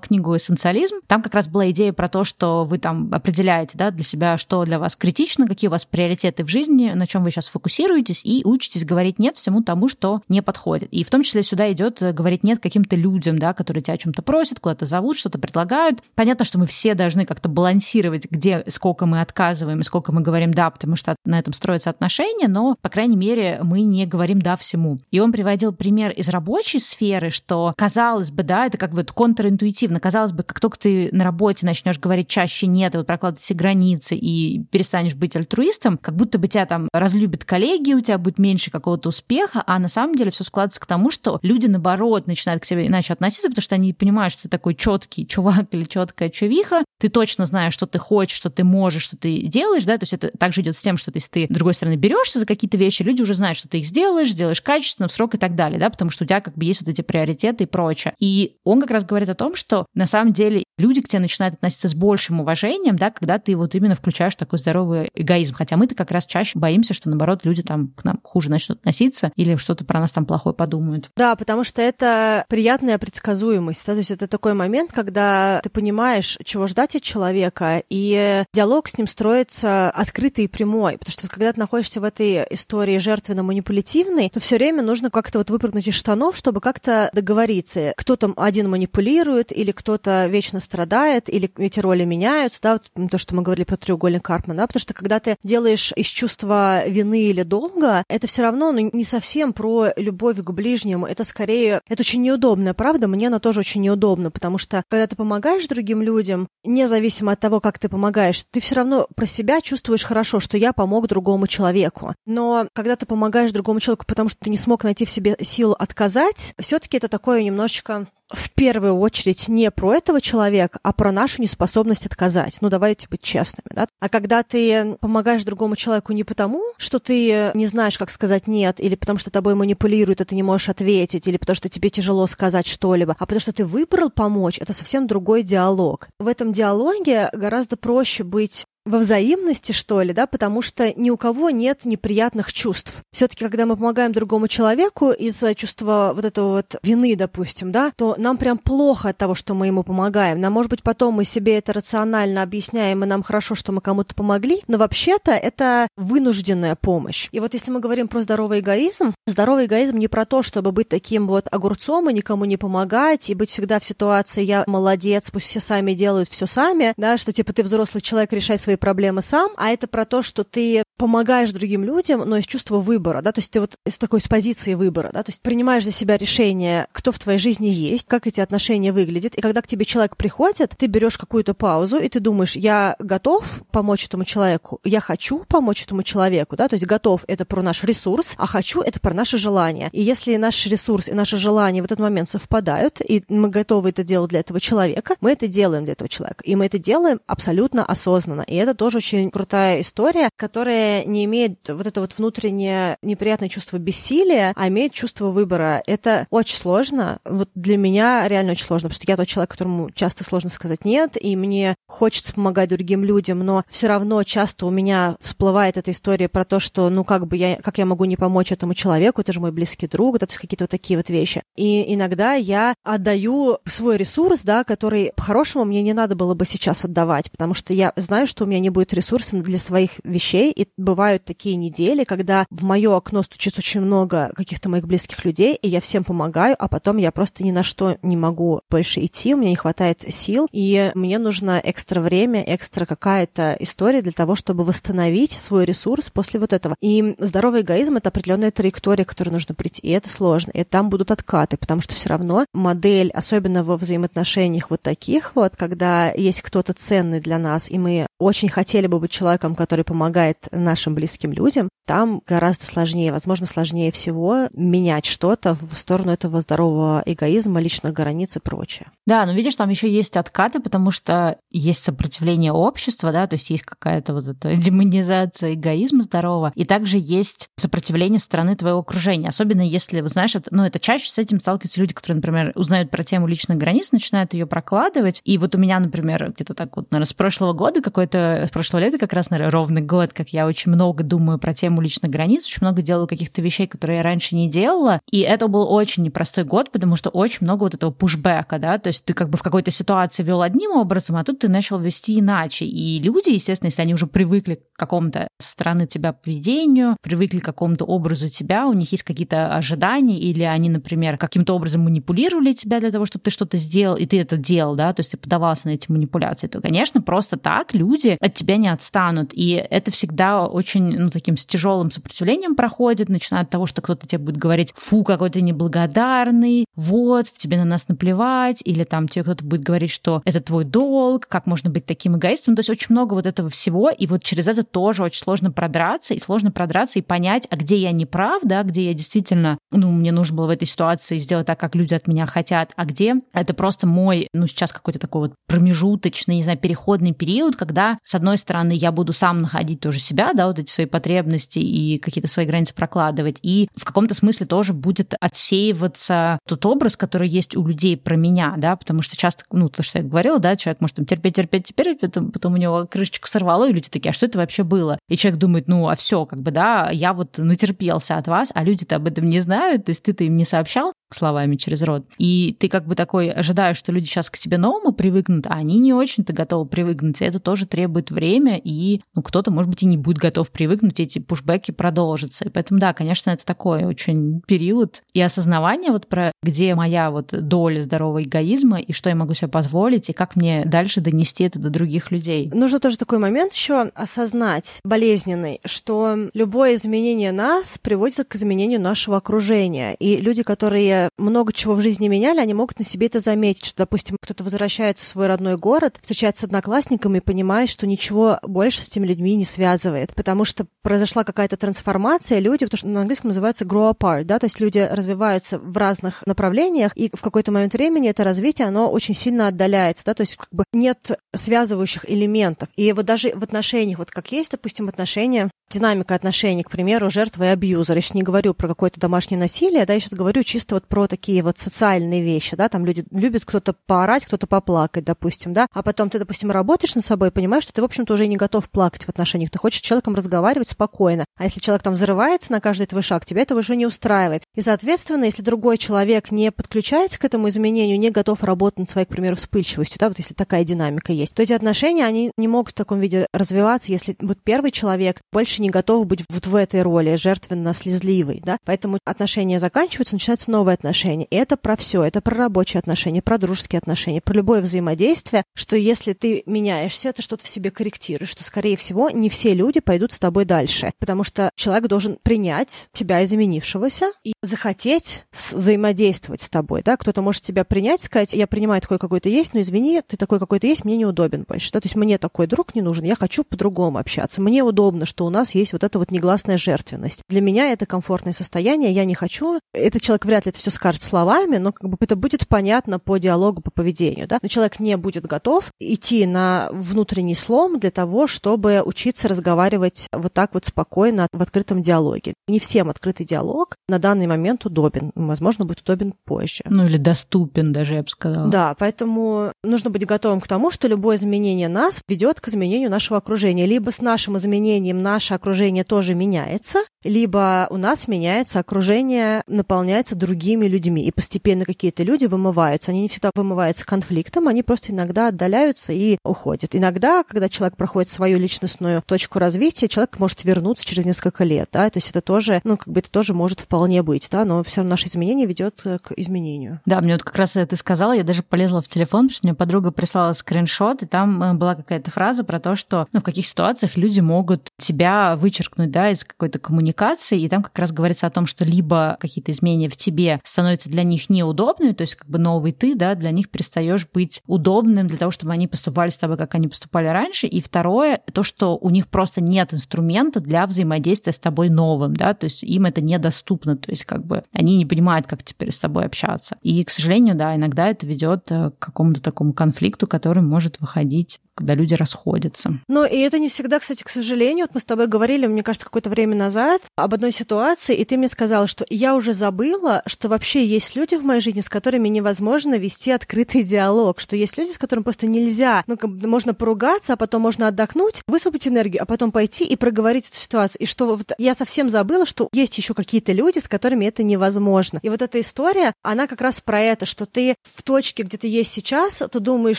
книгу «Эссенциализм», там как раз была идея про то, что вы там определяете да, для себя, что для вас критично, какие у вас приоритеты в жизни, на чем вы сейчас фокусируетесь, и учитесь говорить «нет» всему тому, что не подходит. И в том числе сюда идет говорить «нет» каким-то людям, да, которые тебя о чем-то просят, куда-то зовут, что-то предлагают. Понятно, что мы все должны как-то балансировать, где сколько мы отказываем сколько мы говорим «да», потому что на этом строятся отношения, но, по крайней мере, мы не говорим «да» всему. И он приводил пример из рабочей сферы, что, казалось бы, да, это как бы контринтуитивно. Казалось бы, как только ты на работе начнешь говорить чаще «нет», и вот прокладывать все границы и перестанешь быть альтруистом, как будто бы тебя там разлюбят коллеги, у тебя будет меньше какого-то успеха, а на самом деле все складывается к тому, что люди, наоборот, начинают к себе иначе относиться, потому что они понимают, что ты такой четкий чувак или четкая чувиха, ты точно знаешь, что ты хочешь, что ты можешь, что ты делаешь, да, то есть это также идет с тем, что если ты, с другой стороны, берешься за какие-то вещи, люди уже знают, что ты их сделаешь, сделаешь качественно, в срок и так далее, да, потому что у тебя как бы есть вот эти приоритеты и прочее. И он как раз говорит о том, что на самом деле люди к тебе начинают относиться с большим уважением, да, когда ты вот именно включаешь такой здоровый эгоизм. Хотя мы-то как раз чаще боимся, что, наоборот, люди там к нам хуже начнут относиться или что-то про нас там плохое подумают. Да, потому что это приятная предсказуемость. Да? То есть это такой момент, когда ты понимаешь, чего ждать от человека, и диалог с ним строится открытый и прямой. Потому что когда ты находишься в этой истории жертвенно-манипулятивной, то все время нужно как-то вот выпрыгнуть из штанов, чтобы как-то договориться. Кто-то один манипулирует, или кто-то вечно страдает, или эти роли меняются, да, вот то, что мы говорили про треугольник Карпмана, да, потому что когда ты делаешь из чувства вины или долга, это все равно ну, не совсем про любовь к ближнему, это скорее, это очень неудобно, правда, мне она тоже очень неудобна, потому что когда ты помогаешь другим людям, независимо от того, как ты помогаешь, ты все равно про себя чувствуешь хорошо, что я помог другому человеку. Но когда ты помогаешь другому человеку, потому что ты не смог найти в себе силу отказать, все-таки это такое немножечко в первую очередь не про этого человека, а про нашу неспособность отказать. Ну, давайте быть честными, да? А когда ты помогаешь другому человеку не потому, что ты не знаешь, как сказать «нет», или потому что тобой манипулируют, и ты не можешь ответить, или потому что тебе тяжело сказать что-либо, а потому что ты выбрал помочь, это совсем другой диалог. В этом диалоге гораздо проще быть во взаимности, что ли, да, потому что ни у кого нет неприятных чувств. Все-таки, когда мы помогаем другому человеку из-за чувства вот этого вот вины, допустим, да, то нам прям плохо от того, что мы ему помогаем. Нам, может быть, потом мы себе это рационально объясняем, и нам хорошо, что мы кому-то помогли, но вообще-то это вынужденная помощь. И вот если мы говорим про здоровый эгоизм, здоровый эгоизм не про то, чтобы быть таким вот огурцом и никому не помогать, и быть всегда в ситуации «я молодец, пусть все сами делают все сами», да, что типа ты взрослый человек, решай свои проблемы сам, а это про то, что ты помогаешь другим людям, но из чувства выбора, да, то есть ты вот из такой с позиции выбора, да, то есть принимаешь для себя решение, кто в твоей жизни есть, как эти отношения выглядят, и когда к тебе человек приходит, ты берешь какую-то паузу, и ты думаешь, я готов помочь этому человеку, я хочу помочь этому человеку, да, то есть готов это про наш ресурс, а хочу это про наше желание. И если наш ресурс и наше желание в этот момент совпадают, и мы готовы это делать для этого человека, мы это делаем для этого человека, и мы это делаем абсолютно осознанно, и это тоже очень крутая история, которая не имеет вот это вот внутреннее неприятное чувство бессилия, а имеет чувство выбора. Это очень сложно. Вот для меня реально очень сложно, потому что я тот человек, которому часто сложно сказать нет, и мне хочется помогать другим людям, но все равно часто у меня всплывает эта история про то, что ну как бы я, как я могу не помочь этому человеку, это же мой близкий друг, да, то какие-то вот такие вот вещи. И иногда я отдаю свой ресурс, да, который по-хорошему мне не надо было бы сейчас отдавать, потому что я знаю, что у меня не будет ресурса для своих вещей, и бывают такие недели, когда в мое окно стучится очень много каких-то моих близких людей, и я всем помогаю, а потом я просто ни на что не могу больше идти, у меня не хватает сил, и мне нужно экстра время, экстра какая-то история для того, чтобы восстановить свой ресурс после вот этого. И здоровый эгоизм — это определенная траектория, к которой нужно прийти, и это сложно, и там будут откаты, потому что все равно модель, особенно во взаимоотношениях вот таких вот, когда есть кто-то ценный для нас, и мы очень хотели бы быть человеком, который помогает нашим близким людям, там гораздо сложнее, возможно, сложнее всего менять что-то в сторону этого здорового эгоизма, личных границ и прочее. Да, но видишь, там еще есть откаты, потому что есть сопротивление общества, да, то есть есть какая-то вот эта *laughs* демонизация эгоизма здорового, и также есть сопротивление стороны твоего окружения, особенно если, вот знаешь, это, ну, это чаще с этим сталкиваются люди, которые, например, узнают про тему личных границ, начинают ее прокладывать, и вот у меня, например, где-то так вот, наверное, с прошлого года, какой-то, с прошлого лета как раз, наверное, ровный год, как я очень много думаю про тему личных границ, очень много делаю каких-то вещей, которые я раньше не делала, и это был очень непростой год, потому что очень много вот этого пушбэка, да, то есть ты как бы в какой-то ситуации вел одним образом, а тут ты начал вести иначе. И люди, естественно, если они уже привыкли к какому-то стороны тебя поведению, привыкли к какому-то образу тебя, у них есть какие-то ожидания, или они, например, каким-то образом манипулировали тебя для того, чтобы ты что-то сделал, и ты это делал, да, то есть ты подавался на эти манипуляции, то, конечно, просто так люди от тебя не отстанут. И это всегда очень, ну, таким с тяжелым сопротивлением проходит, начиная от того, что кто-то тебе будет говорить, фу, какой ты неблагодарный, вот, тебе на нас наплевать, или там тебе кто-то будет говорить, что это твой долг, как можно быть таким эгоистом. То есть очень много вот этого всего, и вот через это тоже очень сложно продраться, и сложно продраться и понять, а где я не прав, да, где я действительно, ну, мне нужно было в этой ситуации сделать так, как люди от меня хотят, а где это просто мой, ну, сейчас какой-то такой вот промежуточный, не знаю, переходный период, когда, с одной стороны, я буду сам находить тоже себя, да, вот эти свои потребности и какие-то свои границы прокладывать, и в каком-то смысле тоже будет отсеиваться тот образ, который есть у людей про меня, да, потому что часто, ну, то, что я говорила, да, человек может там терпеть, терпеть, терпеть, потом, потом у него крышечку сорвало, и люди такие, а что это вообще было? И человек думает, ну, а все, как бы, да, я вот натерпелся от вас, а люди-то об этом не знают, то есть ты-то им не сообщал словами через рот. И ты как бы такой ожидаешь, что люди сейчас к тебе новому привыкнут, а они не очень-то готовы привыкнуть. Это тоже требует время, и ну, кто-то, может быть, и не будет готов привыкнуть, эти пушбеки продолжатся. И поэтому, да, конечно, это такой очень период и осознавание вот про где моя вот доля здорового эгоизма и что я могу себе позволить, и как мне дальше донести это до других людей. Нужно тоже такой момент еще осознать, болезненный, что любое изменение нас приводит к изменению нашего окружения. И люди, которые много чего в жизни меняли, они могут на себе это заметить, что, допустим, кто-то возвращается в свой родной город, встречается с одноклассниками и понимает, что ничего больше с этими людьми не связывает, потому что произошла какая-то трансформация, люди, потому что на английском называется grow apart, да, то есть люди развиваются в разных направлениях, и в какой-то момент времени это развитие, оно очень сильно отдаляется, да, то есть как бы нет связывающих элементов. И вот даже в отношениях, вот как есть, допустим, отношения, динамика отношений, к примеру, жертвы и абьюзер. Я сейчас не говорю про какое-то домашнее насилие, да, я сейчас говорю чисто вот про такие вот социальные вещи, да, там люди любят кто-то поорать, кто-то поплакать, допустим, да, а потом ты, допустим, работаешь над собой понимаешь, что ты, в общем-то, уже не готов плакать в отношениях, ты хочешь с человеком разговаривать спокойно, а если человек там взрывается на каждый твой шаг, тебя это уже не устраивает. И, соответственно, если другой человек не подключается к этому изменению, не готов работать над своей, к примеру, вспыльчивостью, да, вот если такая динамика есть, то эти отношения, они не могут в таком виде развиваться, если вот первый человек больше не готов быть вот в этой роли, жертвенно-слезливый, да, поэтому отношения заканчиваются, начинаются новые отношения, и это про все, это про рабочие отношения, про дружеские отношения, про любое взаимодействие, что если ты меняешься, ты что-то в себе корректируешь, что, скорее всего, не все люди пойдут с тобой дальше, потому что человек должен принять тебя изменившегося и захотеть взаимодействовать с тобой, да, кто-то может тебя принять, сказать, я принимаю такой какой то есть, но извини, ты такой какой-то есть, мне неудобен больше, да, то есть мне такой друг не нужен, я хочу по-другому общаться, мне удобно, что у нас есть вот эта вот негласная жертвенность. Для меня это комфортное состояние, я не хочу, этот человек вряд ли это все скажет словами, но как бы это будет понятно по диалогу, по поведению, да, но человек не будет готов идти на внутренний слом для того, чтобы учиться разговаривать вот так вот спокойно в открытом диалоге. Не всем открытый диалог на данный момент удобен, возможно, будет удобен позже. Ну или доступен даже, я бы сказала. Да, поэтому нужно быть готовым к тому, что любое изменение нас ведет к изменению нашего окружения. Либо с нашим изменением наше окружение тоже меняется, либо у нас меняется окружение, наполняется другими другими людьми, и постепенно какие-то люди вымываются. Они не всегда вымываются конфликтом, они просто иногда отдаляются и уходят. Иногда, когда человек проходит свою личностную точку развития, человек может вернуться через несколько лет, да, то есть это тоже, ну, как бы это тоже может вполне быть, да, но все равно наше изменение ведет э, к изменению. Да, мне вот как раз ты сказала, я даже полезла в телефон, потому что мне подруга прислала скриншот, и там э, была какая-то фраза про то, что ну, в каких ситуациях люди могут тебя вычеркнуть, да, из какой-то коммуникации, и там как раз говорится о том, что либо какие-то изменения в тебе становятся для них неудобными, то есть как бы новый ты, да, для них перестаешь быть удобным для того, чтобы они поступали с тобой, как они поступали раньше. И второе, то, что у них просто нет инструмента для взаимодействия с тобой новым, да, то есть им это недоступно, то есть как бы они не понимают, как теперь с тобой общаться. И, к сожалению, да, иногда это ведет э, к какому-то такому конфликту, который может выходить когда люди расходятся. Но и это не всегда, кстати, к сожалению. Вот мы с тобой говорили, мне кажется, какое-то время назад об одной ситуации, и ты мне сказала, что я уже забыла, что вообще есть люди в моей жизни, с которыми невозможно вести открытый диалог, что есть люди, с которыми просто нельзя, ну, можно поругаться, а потом можно отдохнуть, высвободить энергию, а потом пойти и проговорить эту ситуацию. И что вот я совсем забыла, что есть еще какие-то люди, с которыми это невозможно. И вот эта история, она как раз про это, что ты в точке, где ты есть сейчас, ты думаешь,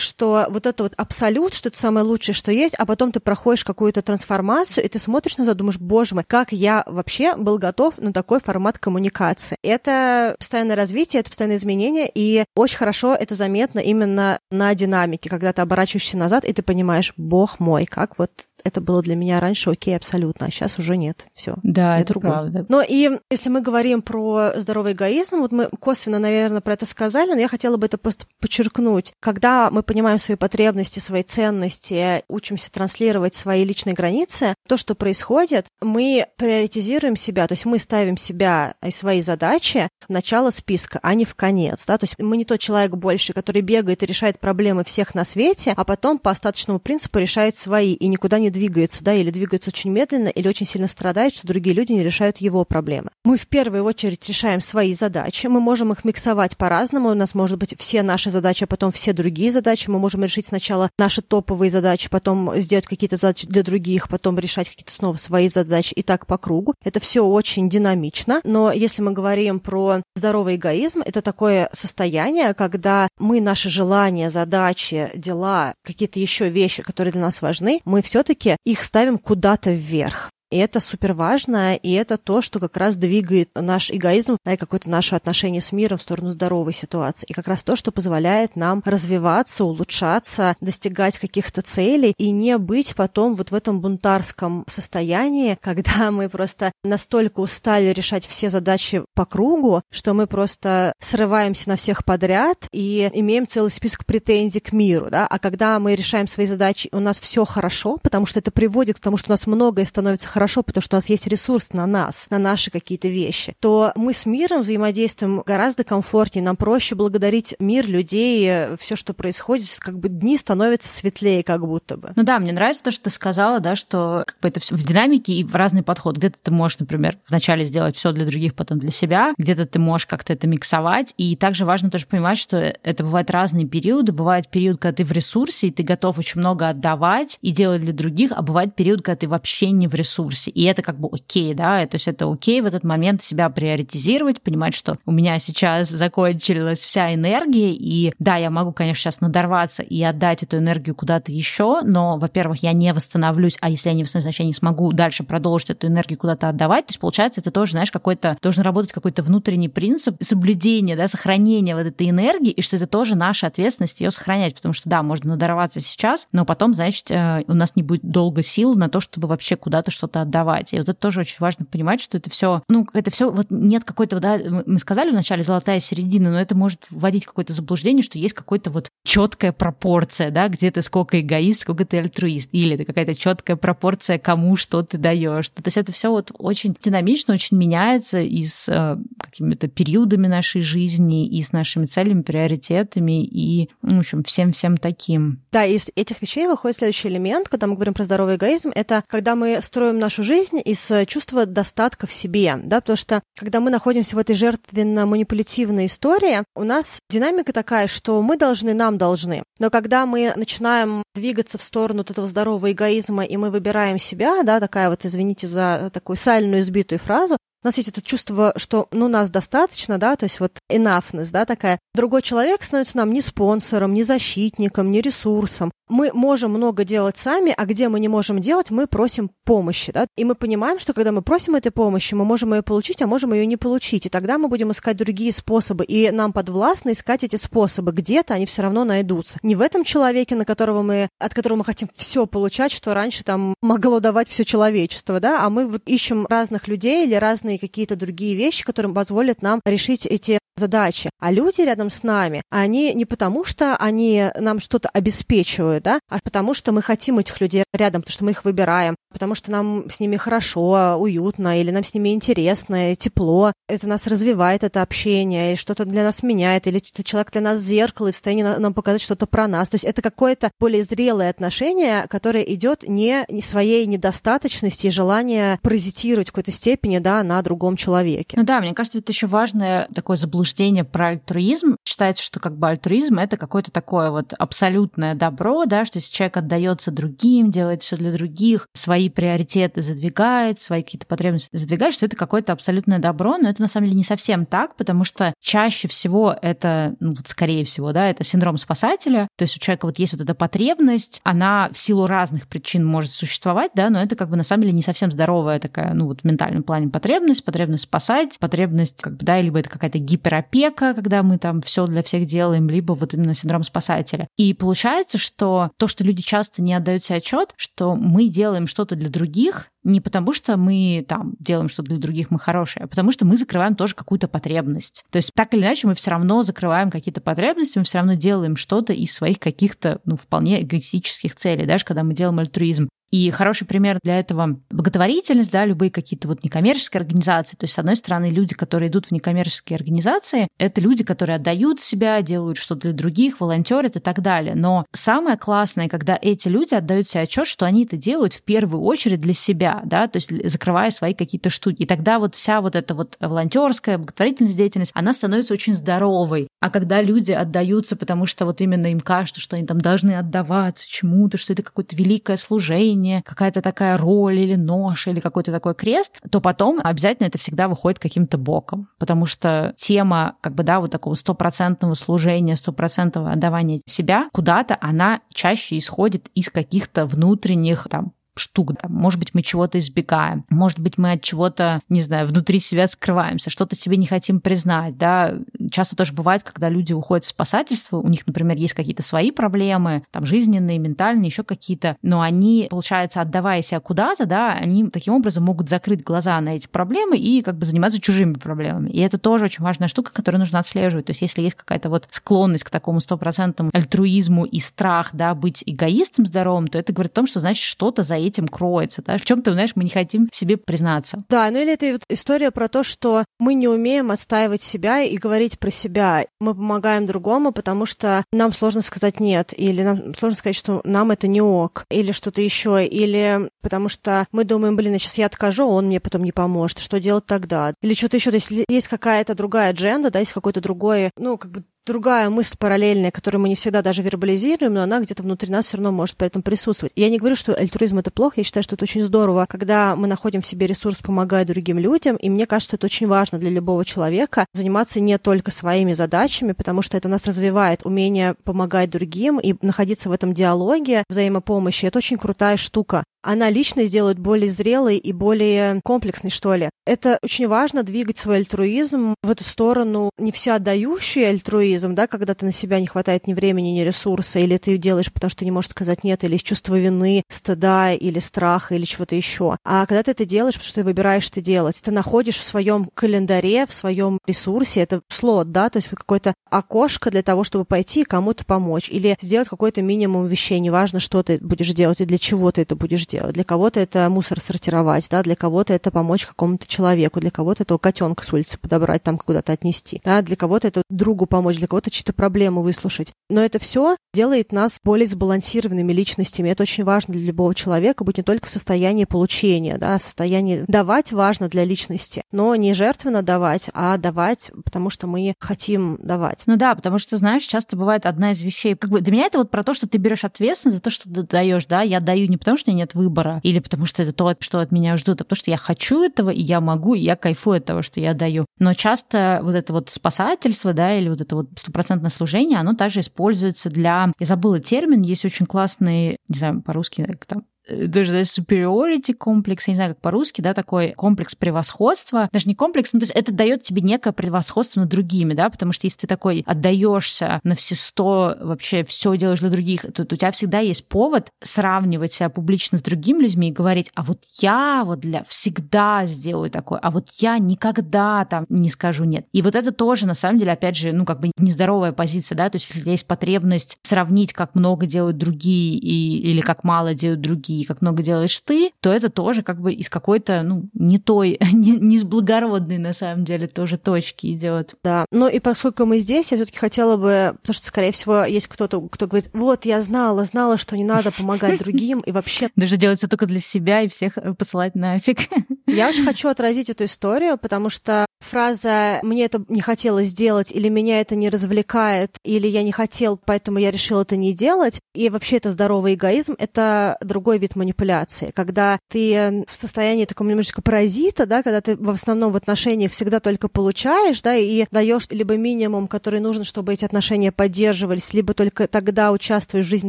что вот это вот абсолют, что это самое лучшее, что есть, а потом ты проходишь какую-то трансформацию, и ты смотришь назад, думаешь, боже мой, как я вообще был готов на такой формат коммуникации. Это постоянное развитие, это постоянное изменение, и очень хорошо это заметно именно на динамике, когда ты оборачиваешься назад, и ты понимаешь, бог мой, как вот это было для меня раньше окей абсолютно, а сейчас уже нет. Все. Да, это другое. правда. Но и если мы говорим про здоровый эгоизм, вот мы косвенно, наверное, про это сказали, но я хотела бы это просто подчеркнуть. Когда мы понимаем свои потребности, свои ценности, учимся транслировать свои личные границы, то, что происходит, мы приоритизируем себя, то есть мы ставим себя и свои задачи в начало списка, а не в конец. Да? То есть мы не тот человек больше, который бегает и решает проблемы всех на свете, а потом по остаточному принципу решает свои и никуда не двигается, да, или двигается очень медленно, или очень сильно страдает, что другие люди не решают его проблемы. Мы в первую очередь решаем свои задачи, мы можем их миксовать по-разному, у нас может быть все наши задачи, а потом все другие задачи, мы можем решить сначала наши топовые задачи, потом сделать какие-то задачи для других, потом решать какие-то снова свои задачи и так по кругу. Это все очень динамично, но если мы говорим про здоровый эгоизм, это такое состояние, когда мы наши желания, задачи, дела, какие-то еще вещи, которые для нас важны, мы все-таки все-таки их ставим куда-то вверх. И это супер важно, и это то, что как раз двигает наш эгоизм да, и какое-то наше отношение с миром в сторону здоровой ситуации. И как раз то, что позволяет нам развиваться, улучшаться, достигать каких-то целей и не быть потом вот в этом бунтарском состоянии, *laughs* когда мы просто настолько устали решать все задачи по кругу, что мы просто срываемся на всех подряд и имеем целый список претензий к миру. Да? А когда мы решаем свои задачи, у нас все хорошо, потому что это приводит к тому, что у нас многое становится хорошо, хорошо, потому что у нас есть ресурс на нас, на наши какие-то вещи, то мы с миром взаимодействуем гораздо комфортнее, нам проще благодарить мир, людей, все, что происходит, как бы дни становятся светлее, как будто бы. Ну да, мне нравится то, что ты сказала, да, что как бы это все в динамике и в разный подход. Где-то ты можешь, например, вначале сделать все для других, потом для себя, где-то ты можешь как-то это миксовать. И также важно тоже понимать, что это бывают разные периоды. Бывает период, когда ты в ресурсе, и ты готов очень много отдавать и делать для других, а бывает период, когда ты вообще не в ресурсе ресурсе. И это как бы окей, да, то есть это окей в этот момент себя приоритизировать, понимать, что у меня сейчас закончилась вся энергия, и да, я могу, конечно, сейчас надорваться и отдать эту энергию куда-то еще, но, во-первых, я не восстановлюсь, а если я не восстановлюсь, значит, я не смогу дальше продолжить эту энергию куда-то отдавать. То есть, получается, это тоже, знаешь, какой-то, должен работать какой-то внутренний принцип соблюдения, да, сохранения вот этой энергии, и что это тоже наша ответственность ее сохранять, потому что, да, можно надорваться сейчас, но потом, значит, э, у нас не будет долго сил на то, чтобы вообще куда-то что-то отдавать. И вот это тоже очень важно понимать, что это все, ну, это все, вот нет какой-то, да, мы сказали вначале золотая середина, но это может вводить какое-то заблуждение, что есть какой-то вот четкая пропорция, да, где ты сколько эгоист, сколько ты альтруист, или это какая-то четкая пропорция, кому что ты даешь. То есть это все вот очень динамично, очень меняется и с э, какими-то периодами нашей жизни, и с нашими целями, приоритетами, и, ну, в общем, всем-всем таким. Да, из этих вещей выходит следующий элемент, когда мы говорим про здоровый эгоизм, это когда мы строим наш нашу жизнь из э, чувства достатка в себе, да, потому что когда мы находимся в этой жертвенно-манипулятивной истории, у нас динамика такая, что мы должны, нам должны. Но когда мы начинаем двигаться в сторону вот этого здорового эгоизма, и мы выбираем себя, да, такая вот, извините за такую сальную избитую фразу, у нас есть это чувство, что ну нас достаточно, да, то есть вот enoughness, да, такая. Другой человек становится нам не спонсором, не защитником, не ресурсом. Мы можем много делать сами, а где мы не можем делать, мы просим помощи, да. И мы понимаем, что когда мы просим этой помощи, мы можем ее получить, а можем ее не получить. И тогда мы будем искать другие способы, и нам подвластно искать эти способы. Где-то они все равно найдутся. Не в этом человеке, на которого мы, от которого мы хотим все получать, что раньше там могло давать все человечество, да, а мы вот ищем разных людей или разные какие-то другие вещи, которые позволят нам решить эти задачи. А люди рядом с нами, они не потому, что они нам что-то обеспечивают, да, а потому что мы хотим этих людей рядом, потому что мы их выбираем, потому что нам с ними хорошо, уютно, или нам с ними интересно, тепло. Это нас развивает, это общение, и что-то для нас меняет, или человек для нас зеркало и в состоянии нам показать что-то про нас. То есть это какое-то более зрелое отношение, которое идет не своей недостаточности и желания паразитировать в какой-то степени да, на другом человеке. Ну да, мне кажется, это еще важное такое заблуждение про альтруизм. Считается, что как бы альтруизм это какое-то такое вот абсолютное добро, да, что если человек отдается другим, делает все для других, свои приоритеты задвигает, свои какие-то потребности задвигает, что это какое-то абсолютное добро, но это на самом деле не совсем так, потому что чаще всего это, ну вот скорее всего, да, это синдром спасателя, то есть у человека вот есть вот эта потребность, она в силу разных причин может существовать, да, но это как бы на самом деле не совсем здоровая такая, ну вот в ментальном плане потребность, потребность спасать, потребность как бы, да, либо это какая-то гиперопека, когда мы там все для всех делаем, либо вот именно синдром спасателя. И получается, что то, что люди часто не отдают себе отчет, что мы делаем что-то для других, не потому, что мы там делаем что-то для других, мы хорошие, а потому что мы закрываем тоже какую-то потребность. То есть так или иначе мы все равно закрываем какие-то потребности, мы все равно делаем что-то из своих каких-то, ну, вполне эгоистических целей, даже когда мы делаем альтруизм. И хороший пример для этого благотворительность, да, любые какие-то вот некоммерческие организации. То есть, с одной стороны, люди, которые идут в некоммерческие организации, это люди, которые отдают себя, делают что-то для других, волонтерят и так далее. Но самое классное, когда эти люди отдают себе отчет, что они это делают в первую очередь для себя, да, то есть закрывая свои какие-то штуки. И тогда вот вся вот эта вот волонтерская, благотворительная деятельность, она становится очень здоровой. А когда люди отдаются, потому что вот именно им кажется, что они там должны отдаваться чему-то, что это какое-то великое служение, какая-то такая роль или нож, или какой-то такой крест, то потом обязательно это всегда выходит каким-то боком. Потому что тема, как бы, да, вот такого стопроцентного служения, стопроцентного отдавания себя куда-то, она чаще исходит из каких-то внутренних там штук. Там, может быть, мы чего-то избегаем, может быть, мы от чего-то, не знаю, внутри себя скрываемся, что-то себе не хотим признать, да. Часто тоже бывает, когда люди уходят в спасательство, у них, например, есть какие-то свои проблемы, там, жизненные, ментальные, еще какие-то, но они, получается, отдавая себя куда-то, да, они таким образом могут закрыть глаза на эти проблемы и как бы заниматься чужими проблемами. И это тоже очень важная штука, которую нужно отслеживать. То есть если есть какая-то вот склонность к такому стопроцентному альтруизму и страх, да, быть эгоистом здоровым, то это говорит о том, что, значит, что-то за этим кроется, да, в чем-то, знаешь, мы не хотим себе признаться. Да, ну или это вот история про то, что мы не умеем отстаивать себя и говорить про себя. Мы помогаем другому, потому что нам сложно сказать нет, или нам сложно сказать, что нам это не ок, или что-то еще, или потому что мы думаем, блин, сейчас я откажу, он мне потом не поможет, что делать тогда? Или что-то еще. То есть есть какая-то другая адженда, да, есть какой-то другой, ну, как бы другая мысль параллельная, которую мы не всегда даже вербализируем, но она где-то внутри нас все равно может при этом присутствовать. Я не говорю, что альтруизм это плохо, я считаю, что это очень здорово, когда мы находим в себе ресурс помогая другим людям, и мне кажется, это очень важно для любого человека заниматься не только своими задачами, потому что это нас развивает умение помогать другим и находиться в этом диалоге взаимопомощи. Это очень крутая штука она лично сделает более зрелой и более комплексной, что ли. Это очень важно двигать свой альтруизм в эту сторону, не все отдающий альтруизм, да, когда ты на себя не хватает ни времени, ни ресурса, или ты делаешь, потому что не можешь сказать нет, или из чувства вины, стыда, или страха, или чего-то еще. А когда ты это делаешь, потому что ты выбираешь это делать, ты находишь в своем календаре, в своем ресурсе, это слот, да, то есть какое-то окошко для того, чтобы пойти кому-то помочь, или сделать какой-то минимум вещей, неважно, что ты будешь делать и для чего ты это будешь делать. Для кого-то это мусор сортировать, да, для кого-то это помочь какому-то человеку, для кого-то этого котенка с улицы подобрать, там куда-то отнести, да, для кого-то это другу помочь, для кого-то чьи-то проблемы выслушать. Но это все делает нас более сбалансированными личностями. Это очень важно для любого человека, быть не только в состоянии получения, да, в состоянии давать важно для личности, но не жертвенно давать, а давать, потому что мы хотим давать. Ну да, потому что, знаешь, часто бывает одна из вещей, как бы для меня это вот про то, что ты берешь ответственность за то, что ты даешь, да, я даю не потому, что нет выбора, или потому что это то, что от меня ждут, а потому что я хочу этого, и я могу, и я кайфую от того, что я даю. Но часто вот это вот спасательство, да, или вот это вот стопроцентное служение, оно также используется для... Я забыла термин, есть очень классный, не знаю, по-русски, там, даже да, superiority комплекс, я не знаю, как по-русски, да, такой комплекс превосходства, даже не комплекс, ну, то есть это дает тебе некое превосходство над другими, да, потому что если ты такой отдаешься на все сто, вообще все делаешь для других, то, то у тебя всегда есть повод сравнивать себя публично с другими людьми и говорить, а вот я вот для всегда сделаю такое, а вот я никогда там не скажу нет. И вот это тоже, на самом деле, опять же, ну, как бы нездоровая позиция, да, то есть если есть потребность сравнить, как много делают другие и, или как мало делают другие, и как много делаешь ты, то это тоже как бы из какой-то, ну, не той, *laughs* не, не с благородной, на самом деле, тоже точки идет. Да, ну и поскольку мы здесь, я все таки хотела бы, потому что, скорее всего, есть кто-то, кто говорит, вот, я знала, знала, что не надо помогать *laughs* другим, и вообще... Даже делать все только для себя и всех э, посылать нафиг. *laughs* Я очень хочу отразить эту историю, потому что фраза «мне это не хотелось сделать» или «меня это не развлекает» или «я не хотел, поэтому я решил это не делать» и вообще это здоровый эгоизм — это другой вид манипуляции, когда ты в состоянии такого немножечко паразита, да, когда ты в основном в отношениях всегда только получаешь, да, и даешь либо минимум, который нужен, чтобы эти отношения поддерживались, либо только тогда участвуешь в жизни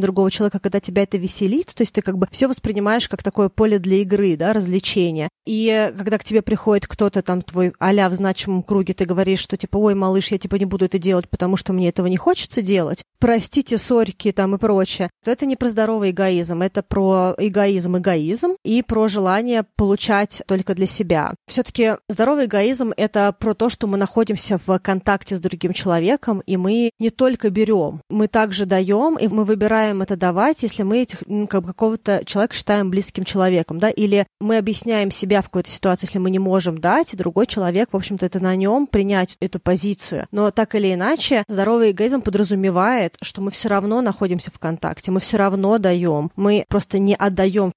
другого человека, когда тебя это веселит, то есть ты как бы все воспринимаешь как такое поле для игры, да, развлечения. И когда к тебе приходит кто-то там твой аля в значимом круге, ты говоришь, что типа, ой, малыш, я типа не буду это делать, потому что мне этого не хочется делать, простите, сорьки там и прочее, то это не про здоровый эгоизм, это про эгоизм, эгоизм и про желание получать только для себя. Все-таки здоровый эгоизм — это про то, что мы находимся в контакте с другим человеком, и мы не только берем, мы также даем, и мы выбираем это давать, если мы этих, как какого-то человека считаем близким человеком, да, или мы объясняем себя в какой-то ситуации, если мы не можем дать, и другой человек, в общем-то, это на нем принять эту позицию. Но так или иначе, здоровый эгоизм подразумевает, что мы все равно находимся в контакте, мы все равно даем, мы просто не отдаем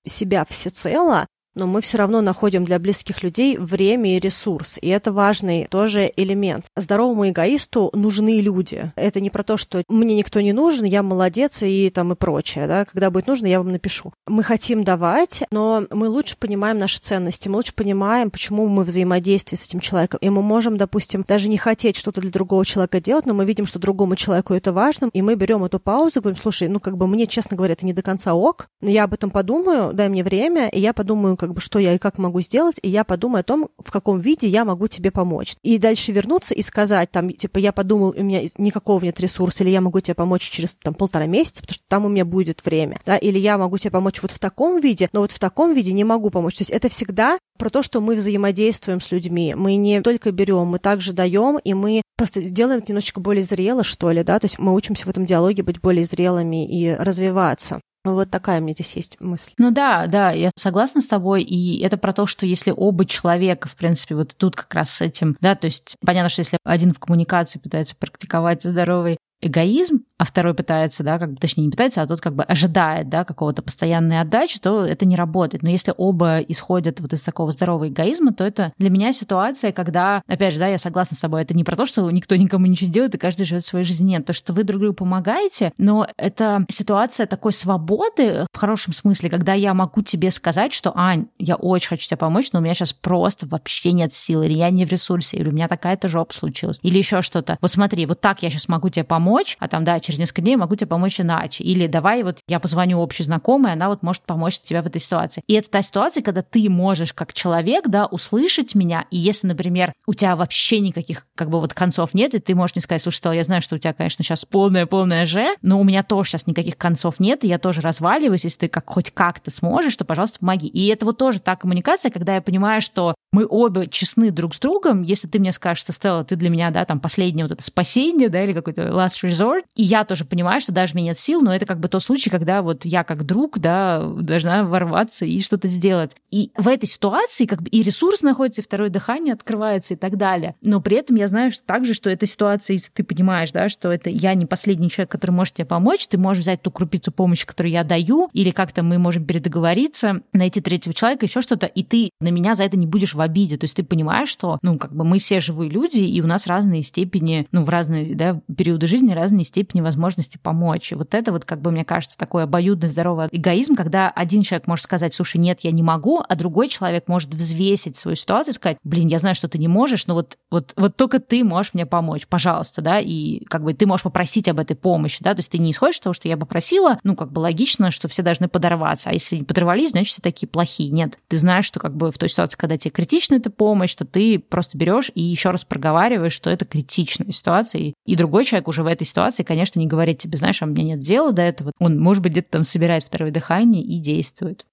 себя всецело, но мы все равно находим для близких людей время и ресурс. И это важный тоже элемент. Здоровому эгоисту нужны люди. Это не про то, что мне никто не нужен, я молодец и там и прочее. Да? Когда будет нужно, я вам напишу. Мы хотим давать, но мы лучше понимаем наши ценности, мы лучше понимаем, почему мы взаимодействуем с этим человеком. И мы можем, допустим, даже не хотеть что-то для другого человека делать, но мы видим, что другому человеку это важно, и мы берем эту паузу, говорим, слушай, ну как бы мне, честно говоря, это не до конца ок, я об этом подумаю, дай мне время, и я подумаю, как бы, что я и как могу сделать, и я подумаю о том, в каком виде я могу тебе помочь. И дальше вернуться и сказать, там, типа, я подумал, у меня никакого нет ресурса, или я могу тебе помочь через там, полтора месяца, потому что там у меня будет время, да, или я могу тебе помочь вот в таком виде, но вот в таком виде не могу помочь. То есть это всегда про то, что мы взаимодействуем с людьми. Мы не только берем, мы также даем, и мы просто сделаем это немножечко более зрело, что ли, да, то есть мы учимся в этом диалоге быть более зрелыми и развиваться. Вот такая у меня здесь есть мысль. Ну да, да, я согласна с тобой. И это про то, что если оба человека, в принципе, вот тут как раз с этим, да, то есть понятно, что если один в коммуникации пытается практиковать здоровый эгоизм, а второй пытается, да, как бы, точнее, не пытается, а тот как бы ожидает, да, какого-то постоянной отдачи, то это не работает. Но если оба исходят вот из такого здорового эгоизма, то это для меня ситуация, когда, опять же, да, я согласна с тобой, это не про то, что никто никому ничего не делает, и каждый живет своей жизнью. Нет, то, что вы друг другу помогаете, но это ситуация такой свободы в хорошем смысле, когда я могу тебе сказать, что, Ань, я очень хочу тебе помочь, но у меня сейчас просто вообще нет сил, или я не в ресурсе, или у меня такая-то жопа случилась, или еще что-то. Вот смотри, вот так я сейчас могу тебе помочь, а там, да, через несколько дней могу тебе помочь иначе. Или давай вот я позвоню общей знакомой, она вот может помочь тебе в этой ситуации. И это та ситуация, когда ты можешь как человек, да, услышать меня, и если, например, у тебя вообще никаких как бы вот концов нет, и ты можешь не сказать, слушай, что я знаю, что у тебя, конечно, сейчас полная-полная же, но у меня тоже сейчас никаких концов нет, и я тоже разваливаюсь, если ты как хоть как-то сможешь, то, пожалуйста, помоги. И это вот тоже та коммуникация, когда я понимаю, что мы обе честны друг с другом, если ты мне скажешь, что, Стелла, ты для меня, да, там, последнее вот это спасение, да, или какой-то last resort, и я я тоже понимаю, что даже меня нет сил, но это как бы тот случай, когда вот я как друг, да, должна ворваться и что-то сделать. И в этой ситуации как бы и ресурс находится, и второе дыхание открывается и так далее. Но при этом я знаю что также, что эта ситуация, если ты понимаешь, да, что это я не последний человек, который может тебе помочь, ты можешь взять ту крупицу помощи, которую я даю, или как-то мы можем передоговориться, найти третьего человека, еще что-то, и ты на меня за это не будешь в обиде. То есть ты понимаешь, что, ну, как бы мы все живые люди, и у нас разные степени, ну, в разные да, периоды жизни разные степени возможности помочь. И вот это вот, как бы, мне кажется, такой обоюдно здоровый эгоизм, когда один человек может сказать, слушай, нет, я не могу, а другой человек может взвесить свою ситуацию и сказать, блин, я знаю, что ты не можешь, но вот, вот, вот только ты можешь мне помочь, пожалуйста, да, и как бы ты можешь попросить об этой помощи, да, то есть ты не исходишь из того, что я попросила, ну, как бы логично, что все должны подорваться, а если не подорвались, значит, все такие плохие. Нет, ты знаешь, что как бы в той ситуации, когда тебе критична эта помощь, что ты просто берешь и еще раз проговариваешь, что это критичная ситуация, и другой человек уже в этой ситуации, конечно, не говорит тебе, знаешь, а меня нет дела до этого. Он, может быть, где-то там собирает второе дыхание и действует.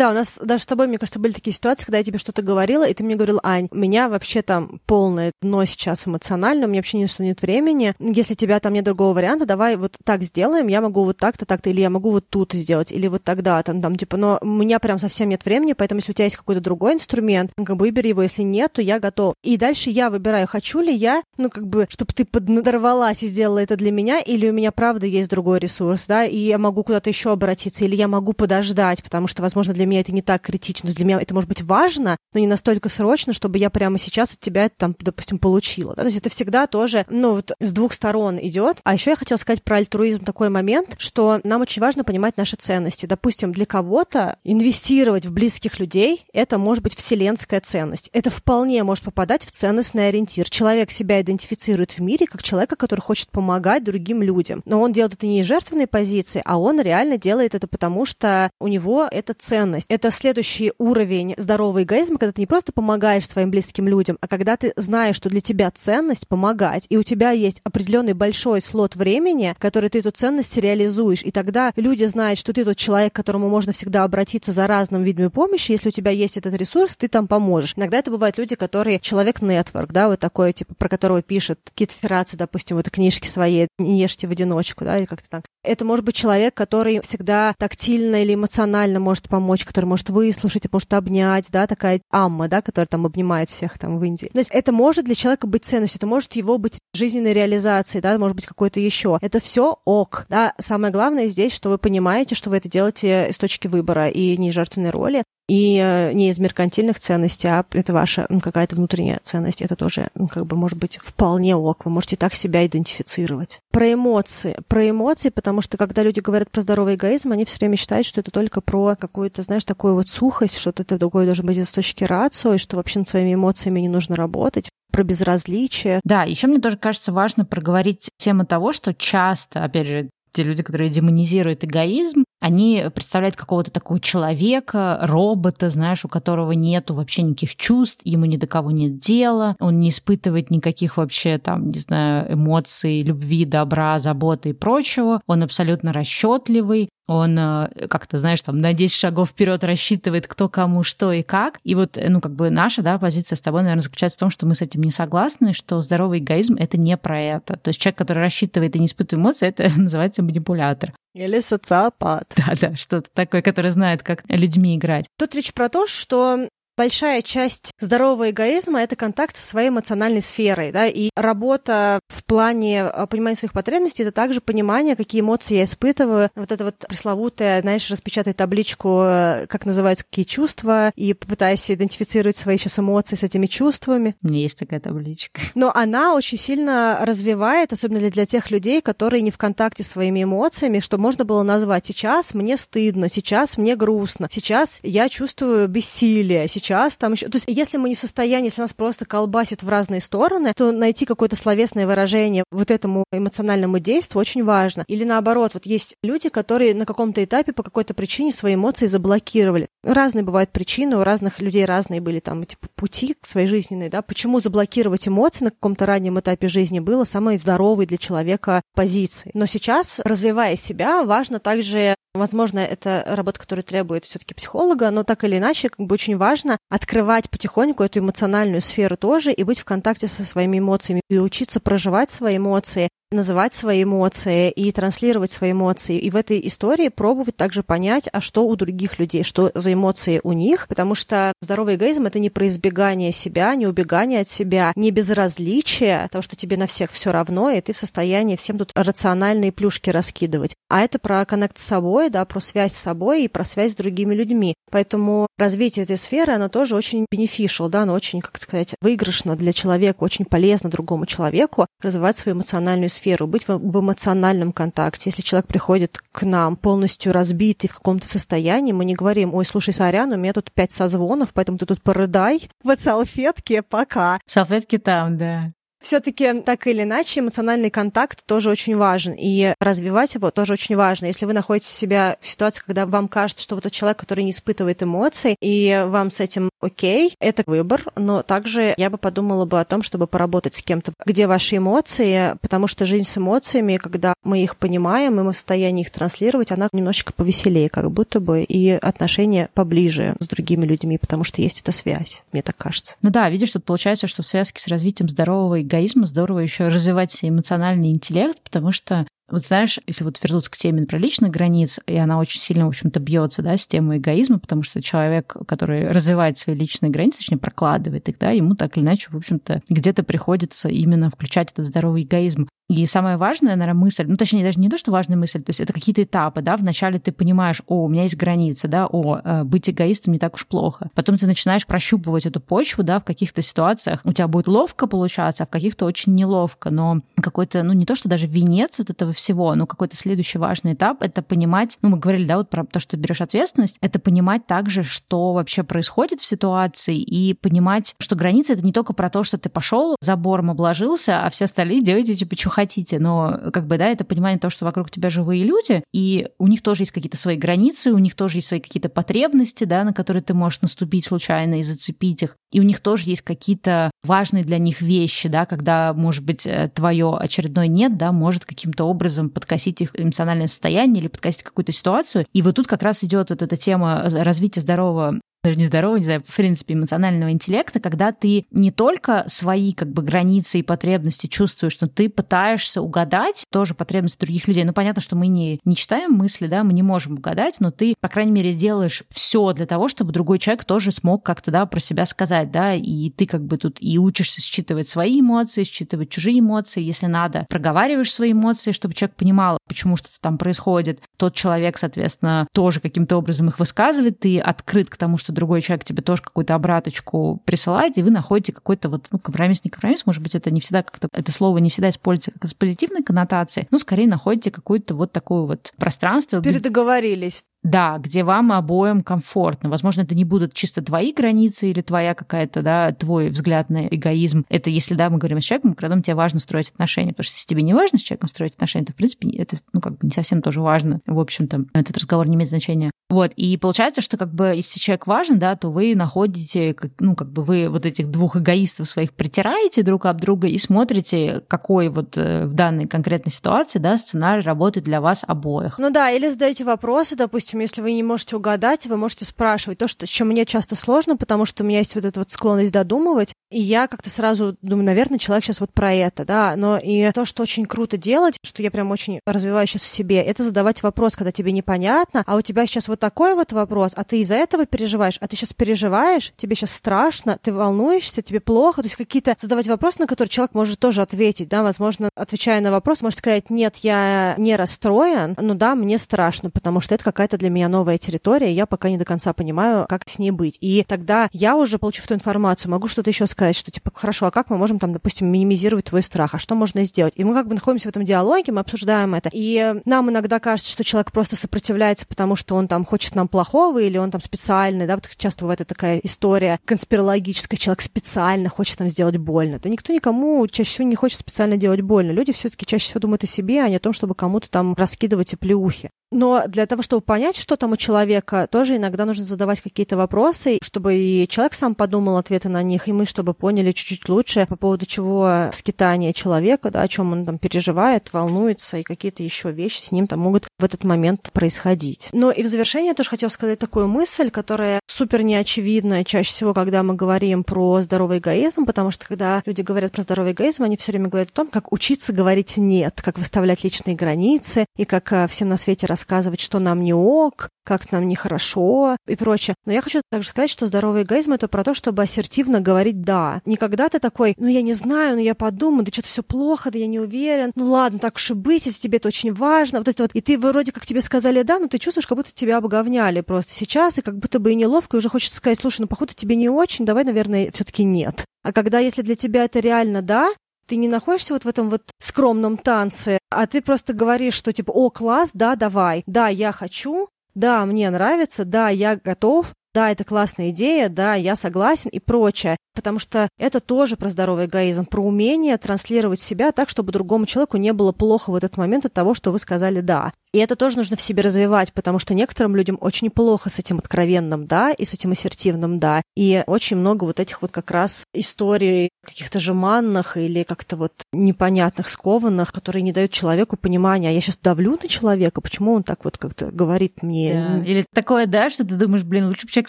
Да, у нас даже с тобой, мне кажется, были такие ситуации, когда я тебе что-то говорила, и ты мне говорил, Ань, у меня вообще там полное дно сейчас эмоционально, у меня вообще ни что нет времени. Если тебя там нет другого варианта, давай вот так сделаем, я могу вот так-то, так-то, или я могу вот тут сделать, или вот тогда, там, там, типа, но у меня прям совсем нет времени, поэтому если у тебя есть какой-то другой инструмент, как бы выбери его, если нет, то я готов. И дальше я выбираю, хочу ли я, ну, как бы, чтобы ты поднадорвалась и сделала это для меня, или у меня правда есть другой ресурс, да, и я могу куда-то еще обратиться, или я могу подождать, потому что, возможно, для меня это не так критично. Для меня это может быть важно, но не настолько срочно, чтобы я прямо сейчас от тебя это там, допустим, получила. Да? То есть это всегда тоже, ну, вот с двух сторон идет. А еще я хотела сказать про альтруизм такой момент, что нам очень важно понимать наши ценности. Допустим, для кого-то инвестировать в близких людей — это может быть вселенская ценность. Это вполне может попадать в ценностный ориентир. Человек себя идентифицирует в мире как человека, который хочет помогать другим людям. Но он делает это не из жертвенной позиции, а он реально делает это потому, что у него это ценность. Это следующий уровень здорового эгоизма, когда ты не просто помогаешь своим близким людям, а когда ты знаешь, что для тебя ценность помогать, и у тебя есть определенный большой слот времени, который ты эту ценность реализуешь, и тогда люди знают, что ты тот человек, к которому можно всегда обратиться за разным видами помощи, если у тебя есть этот ресурс, ты там поможешь. Иногда это бывают люди, которые человек-нетворк, да, вот такой, типа, про которого пишет Кит Ферраци, допустим, в этой книжке своей «Не ешьте в одиночку», да, или как-то так. Это может быть человек, который всегда тактильно или эмоционально может помочь, который может выслушать, может обнять, да, такая амма, да, которая там обнимает всех там в Индии. То есть это может для человека быть ценностью, это может его быть жизненной реализацией, да, может быть какой-то еще. Это все ок, да. Самое главное здесь, что вы понимаете, что вы это делаете с точки выбора и не жертвенной роли, и э, не из меркантильных ценностей, а это ваша какая-то внутренняя ценность. Это тоже, как бы, может быть, вполне ок. Вы можете так себя идентифицировать. Про эмоции. Про эмоции, потому что, когда люди говорят про здоровый эгоизм, они все время считают, что это только про какую-то, знаешь, такую вот сухость, что-то такое должен быть с точки рацио, и что вообще над своими эмоциями не нужно работать про безразличие. Да, еще мне тоже кажется важно проговорить тему того, что часто, опять же, те люди, которые демонизируют эгоизм, они представляют какого-то такого человека, робота, знаешь, у которого нету вообще никаких чувств, ему ни до кого нет дела, он не испытывает никаких вообще там, не знаю, эмоций, любви, добра, заботы и прочего. Он абсолютно расчетливый, он э, как-то, знаешь, там на 10 шагов вперед рассчитывает, кто кому что и как. И вот, э, ну, как бы наша, да, позиция с тобой, наверное, заключается в том, что мы с этим не согласны, что здоровый эгоизм — это не про это. То есть человек, который рассчитывает и не испытывает эмоции, это *laughs* называется манипулятор. Или социопат. Да-да, что-то такое, который знает, как людьми играть. Тут речь про то, что большая часть здорового эгоизма — это контакт со своей эмоциональной сферой, да, и работа в плане а, понимания своих потребностей — это также понимание, какие эмоции я испытываю. Вот это вот пресловутое, знаешь, распечатать табличку, э, как называются какие чувства, и попытайся идентифицировать свои сейчас эмоции с этими чувствами. У меня есть такая табличка. *laughs* Но она очень сильно развивает, особенно для, для тех людей, которые не в контакте с своими эмоциями, что можно было назвать «сейчас мне стыдно», «сейчас мне грустно», «сейчас я чувствую бессилие», «сейчас сейчас, там еще. То есть, если мы не в состоянии, если нас просто колбасит в разные стороны, то найти какое-то словесное выражение вот этому эмоциональному действию очень важно. Или наоборот, вот есть люди, которые на каком-то этапе по какой-то причине свои эмоции заблокировали. Разные бывают причины, у разных людей разные были там типа, пути к своей жизненной, да. Почему заблокировать эмоции на каком-то раннем этапе жизни было самой здоровой для человека позицией. Но сейчас, развивая себя, важно также Возможно, это работа, которая требует все-таки психолога, но так или иначе, как бы очень важно открывать потихоньку эту эмоциональную сферу тоже и быть в контакте со своими эмоциями и учиться проживать свои эмоции называть свои эмоции и транслировать свои эмоции. И в этой истории пробовать также понять, а что у других людей, что за эмоции у них, потому что здоровый эгоизм — это не про избегание себя, не убегание от себя, не безразличие, того, что тебе на всех все равно, и ты в состоянии всем тут рациональные плюшки раскидывать. А это про коннект с собой, да, про связь с собой и про связь с другими людьми. Поэтому развитие этой сферы, оно тоже очень beneficial, да, оно очень, как сказать, выигрышно для человека, очень полезно другому человеку развивать свою эмоциональную сферу, быть в, в эмоциональном контакте. Если человек приходит к нам полностью разбитый в каком-то состоянии, мы не говорим, ой, слушай, сорян, у меня тут пять созвонов, поэтому ты тут порыдай в салфетке, пока. Салфетки там, да. Все-таки так или иначе эмоциональный контакт тоже очень важен, и развивать его тоже очень важно. Если вы находите себя в ситуации, когда вам кажется, что вот этот человек, который не испытывает эмоций, и вам с этим окей, это выбор, но также я бы подумала бы о том, чтобы поработать с кем-то, где ваши эмоции, потому что жизнь с эмоциями, когда мы их понимаем, и мы в состоянии их транслировать, она немножечко повеселее, как будто бы, и отношения поближе с другими людьми, потому что есть эта связь, мне так кажется. Ну да, видишь, тут получается, что в связке с развитием здорового эгоизма здорово еще развивать все эмоциональный интеллект, потому что вот знаешь, если вот вернуться к теме про личных границ, и она очень сильно, в общем-то, бьется, да, с темой эгоизма, потому что человек, который развивает свои личные границы, точнее, прокладывает их, да, ему так или иначе, в общем-то, где-то приходится именно включать этот здоровый эгоизм. И самая важная, наверное, мысль, ну, точнее, даже не то, что важная мысль, то есть это какие-то этапы, да, вначале ты понимаешь, о, у меня есть границы, да, о, э, быть эгоистом не так уж плохо. Потом ты начинаешь прощупывать эту почву, да, в каких-то ситуациях у тебя будет ловко получаться, а в каких-то очень неловко, но какой-то, ну, не то, что даже венец вот этого всего, но какой-то следующий важный этап — это понимать, ну, мы говорили, да, вот про то, что ты берешь ответственность, это понимать также, что вообще происходит в ситуации, и понимать, что границы — это не только про то, что ты пошел забором обложился, а все остальные делайте типа, что хотите, но как бы, да, это понимание того, что вокруг тебя живые люди, и у них тоже есть какие-то свои границы, у них тоже есть свои какие-то потребности, да, на которые ты можешь наступить случайно и зацепить их, и у них тоже есть какие-то важные для них вещи, да, когда, может быть, э, твое очередное нет, да, может каким-то образом подкосить их эмоциональное состояние или подкосить какую-то ситуацию. И вот тут как раз идет вот эта тема развития здорового даже не здорового, не знаю, в принципе, эмоционального интеллекта, когда ты не только свои как бы границы и потребности чувствуешь, но ты пытаешься угадать тоже потребности других людей. Ну, понятно, что мы не, не читаем мысли, да, мы не можем угадать, но ты, по крайней мере, делаешь все для того, чтобы другой человек тоже смог как-то, да, про себя сказать, да, и ты как бы тут и учишься считывать свои эмоции, считывать чужие эмоции, если надо, проговариваешь свои эмоции, чтобы человек понимал, почему что-то там происходит. Тот человек, соответственно, тоже каким-то образом их высказывает, ты открыт к тому, что что другой человек тебе тоже какую-то обраточку присылает, и вы находите какой-то вот, ну, компромисс, не компромисс, может быть, это не всегда как-то, это слово не всегда используется как с позитивной коннотацией, но скорее находите какое-то вот такое вот пространство. Передоговорились. Да, где вам обоим комфортно. Возможно, это не будут чисто твои границы или твоя какая-то, да, твой взгляд на эгоизм. Это если, да, мы говорим с человеком, когда тебе важно строить отношения. Потому что если тебе не важно с человеком строить отношения, то, в принципе, это, ну, как бы не совсем тоже важно. В общем-то, этот разговор не имеет значения. Вот, и получается, что как бы если человек важен, да, то вы находите, ну, как бы вы вот этих двух эгоистов своих притираете друг об друга и смотрите, какой вот э, в данной конкретной ситуации, да, сценарий работает для вас обоих. Ну да, или задаете вопросы, допустим, допустим, если вы не можете угадать, вы можете спрашивать то, что, чем мне часто сложно, потому что у меня есть вот эта вот склонность додумывать, и я как-то сразу думаю, наверное, человек сейчас вот про это, да, но и то, что очень круто делать, что я прям очень развиваю сейчас в себе, это задавать вопрос, когда тебе непонятно, а у тебя сейчас вот такой вот вопрос, а ты из-за этого переживаешь, а ты сейчас переживаешь, тебе сейчас страшно, ты волнуешься, тебе плохо, то есть какие-то задавать вопросы, на которые человек может тоже ответить, да, возможно, отвечая на вопрос, может сказать, нет, я не расстроен, ну да, мне страшно, потому что это какая-то для меня новая территория, я пока не до конца понимаю, как с ней быть. И тогда я уже, получив эту информацию, могу что-то еще сказать, что типа, хорошо, а как мы можем там, допустим, минимизировать твой страх, а что можно сделать? И мы как бы находимся в этом диалоге, мы обсуждаем это. И нам иногда кажется, что человек просто сопротивляется, потому что он там хочет нам плохого, или он там специальный, да, вот часто бывает такая история конспирологическая, человек специально хочет нам сделать больно. Да никто никому чаще всего не хочет специально делать больно. Люди все-таки чаще всего думают о себе, а не о том, чтобы кому-то там раскидывать оплеухи. Но для того, чтобы понять, что там у человека, тоже иногда нужно задавать какие-то вопросы, чтобы и человек сам подумал ответы на них, и мы, чтобы поняли чуть-чуть лучше по поводу чего скитание человека, да, о чем он там переживает, волнуется, и какие-то еще вещи с ним там могут в этот момент происходить. Но и в завершение я тоже хотела сказать такую мысль, которая супер неочевидная чаще всего, когда мы говорим про здоровый эгоизм, потому что когда люди говорят про здоровый эгоизм, они все время говорят о том, как учиться говорить «нет», как выставлять личные границы и как э, всем на свете рассказывать, что нам не ок, как нам нехорошо и прочее. Но я хочу также сказать, что здоровый эгоизм — это про то, чтобы ассертивно говорить «да». Не когда ты такой, ну я не знаю, ну я подумаю, да что-то все плохо, да я не уверен, ну ладно, так уж и быть, если тебе это очень важно. Вот это вот. И ты вроде как тебе сказали «да», но ты чувствуешь, как будто тебя обговняли просто сейчас, и как будто бы и неловко, и уже хочется сказать, слушай, ну походу тебе не очень, давай, наверное, все таки нет. А когда, если для тебя это реально «да», ты не находишься вот в этом вот скромном танце, а ты просто говоришь, что типа, о, класс, да, давай, да, я хочу, да, мне нравится, да, я готов, да, это классная идея, да, я согласен и прочее. Потому что это тоже про здоровый эгоизм, про умение транслировать себя так, чтобы другому человеку не было плохо в этот момент от того, что вы сказали «да». И это тоже нужно в себе развивать, потому что некоторым людям очень плохо с этим откровенным «да» и с этим ассертивным «да». И очень много вот этих вот как раз историй каких-то жеманных или как-то вот непонятных, скованных, которые не дают человеку понимания, а я сейчас давлю на человека, почему он так вот как-то говорит мне. Да. Или такое «да», что ты думаешь, блин, лучше бы человек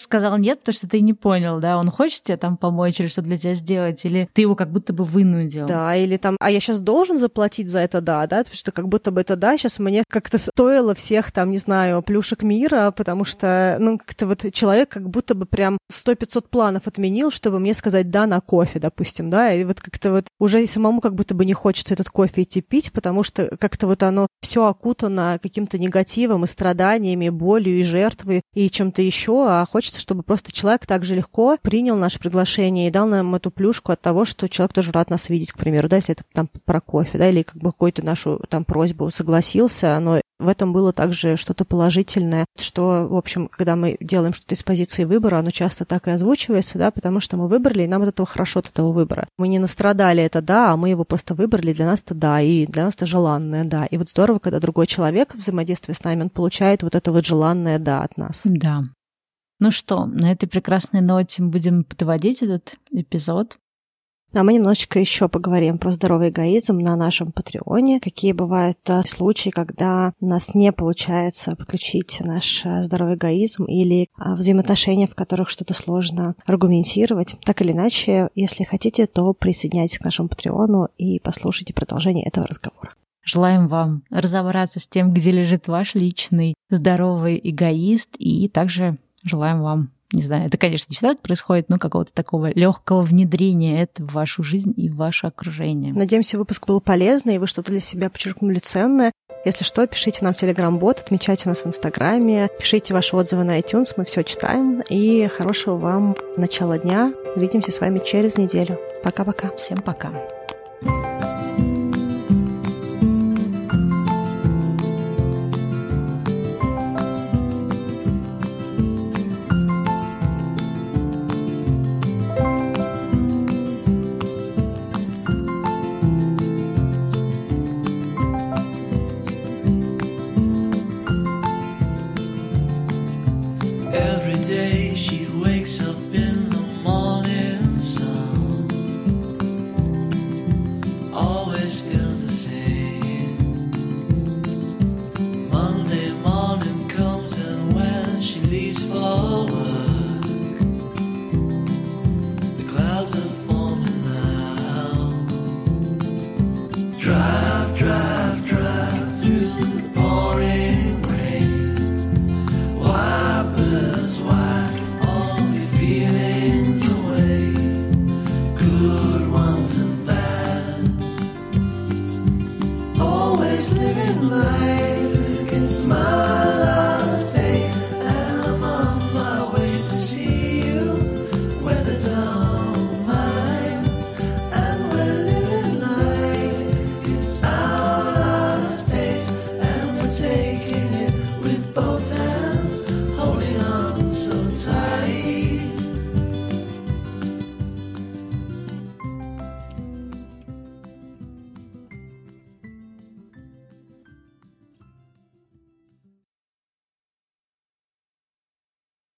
сказал «нет», потому что ты не понял, да, он хочет тебе там помочь или что для тебя сделать, или ты его как будто бы вынудил. Да, или там, а я сейчас должен заплатить за это «да», да, потому что как будто бы это «да» сейчас мне как-то стоило всех там, не знаю, плюшек мира, потому что, ну, как-то вот человек как будто бы прям 100-500 планов отменил, чтобы мне сказать «да» на кофе, допустим, да, и вот как-то вот уже и самому как будто бы не хочется этот кофе идти пить, потому что как-то вот оно все окутано каким-то негативом и страданиями, болью и жертвой и чем-то еще, а хочется, чтобы просто человек так же легко принял наше приглашение и дал нам эту плюшку от того, что человек тоже рад нас видеть, к примеру, да, если это там про кофе, да, или как бы какую-то нашу там просьбу согласился, но в этом было также что-то положительное, что, в общем, когда мы делаем что-то из позиции выбора, оно часто так и озвучивается, да, потому что мы выбрали, и нам от этого хорошо от этого выбора. Мы не настрадали это да, а мы его просто выбрали, для нас это да, и для нас это желанное да. И вот здорово, когда другой человек, взаимодействуя с нами, он получает вот это вот желанное да от нас. Да. Ну что, на этой прекрасной ноте будем подводить этот эпизод. А мы немножечко еще поговорим про здоровый эгоизм на нашем Патреоне. Какие бывают э, случаи, когда у нас не получается подключить наш э, здоровый эгоизм или а, взаимоотношения, в которых что-то сложно аргументировать. Так или иначе, если хотите, то присоединяйтесь к нашему Патреону и послушайте продолжение этого разговора. Желаем вам разобраться с тем, где лежит ваш личный здоровый эгоист, и также желаем вам не знаю, это, конечно, не всегда происходит, но какого-то такого легкого внедрения это в вашу жизнь и в ваше окружение. Надеемся, выпуск был полезный, и вы что-то для себя подчеркнули ценное. Если что, пишите нам в Телеграм-бот, отмечайте нас в Инстаграме, пишите ваши отзывы на iTunes, мы все читаем. И хорошего вам начала дня. Увидимся с вами через неделю. Пока-пока. Всем пока.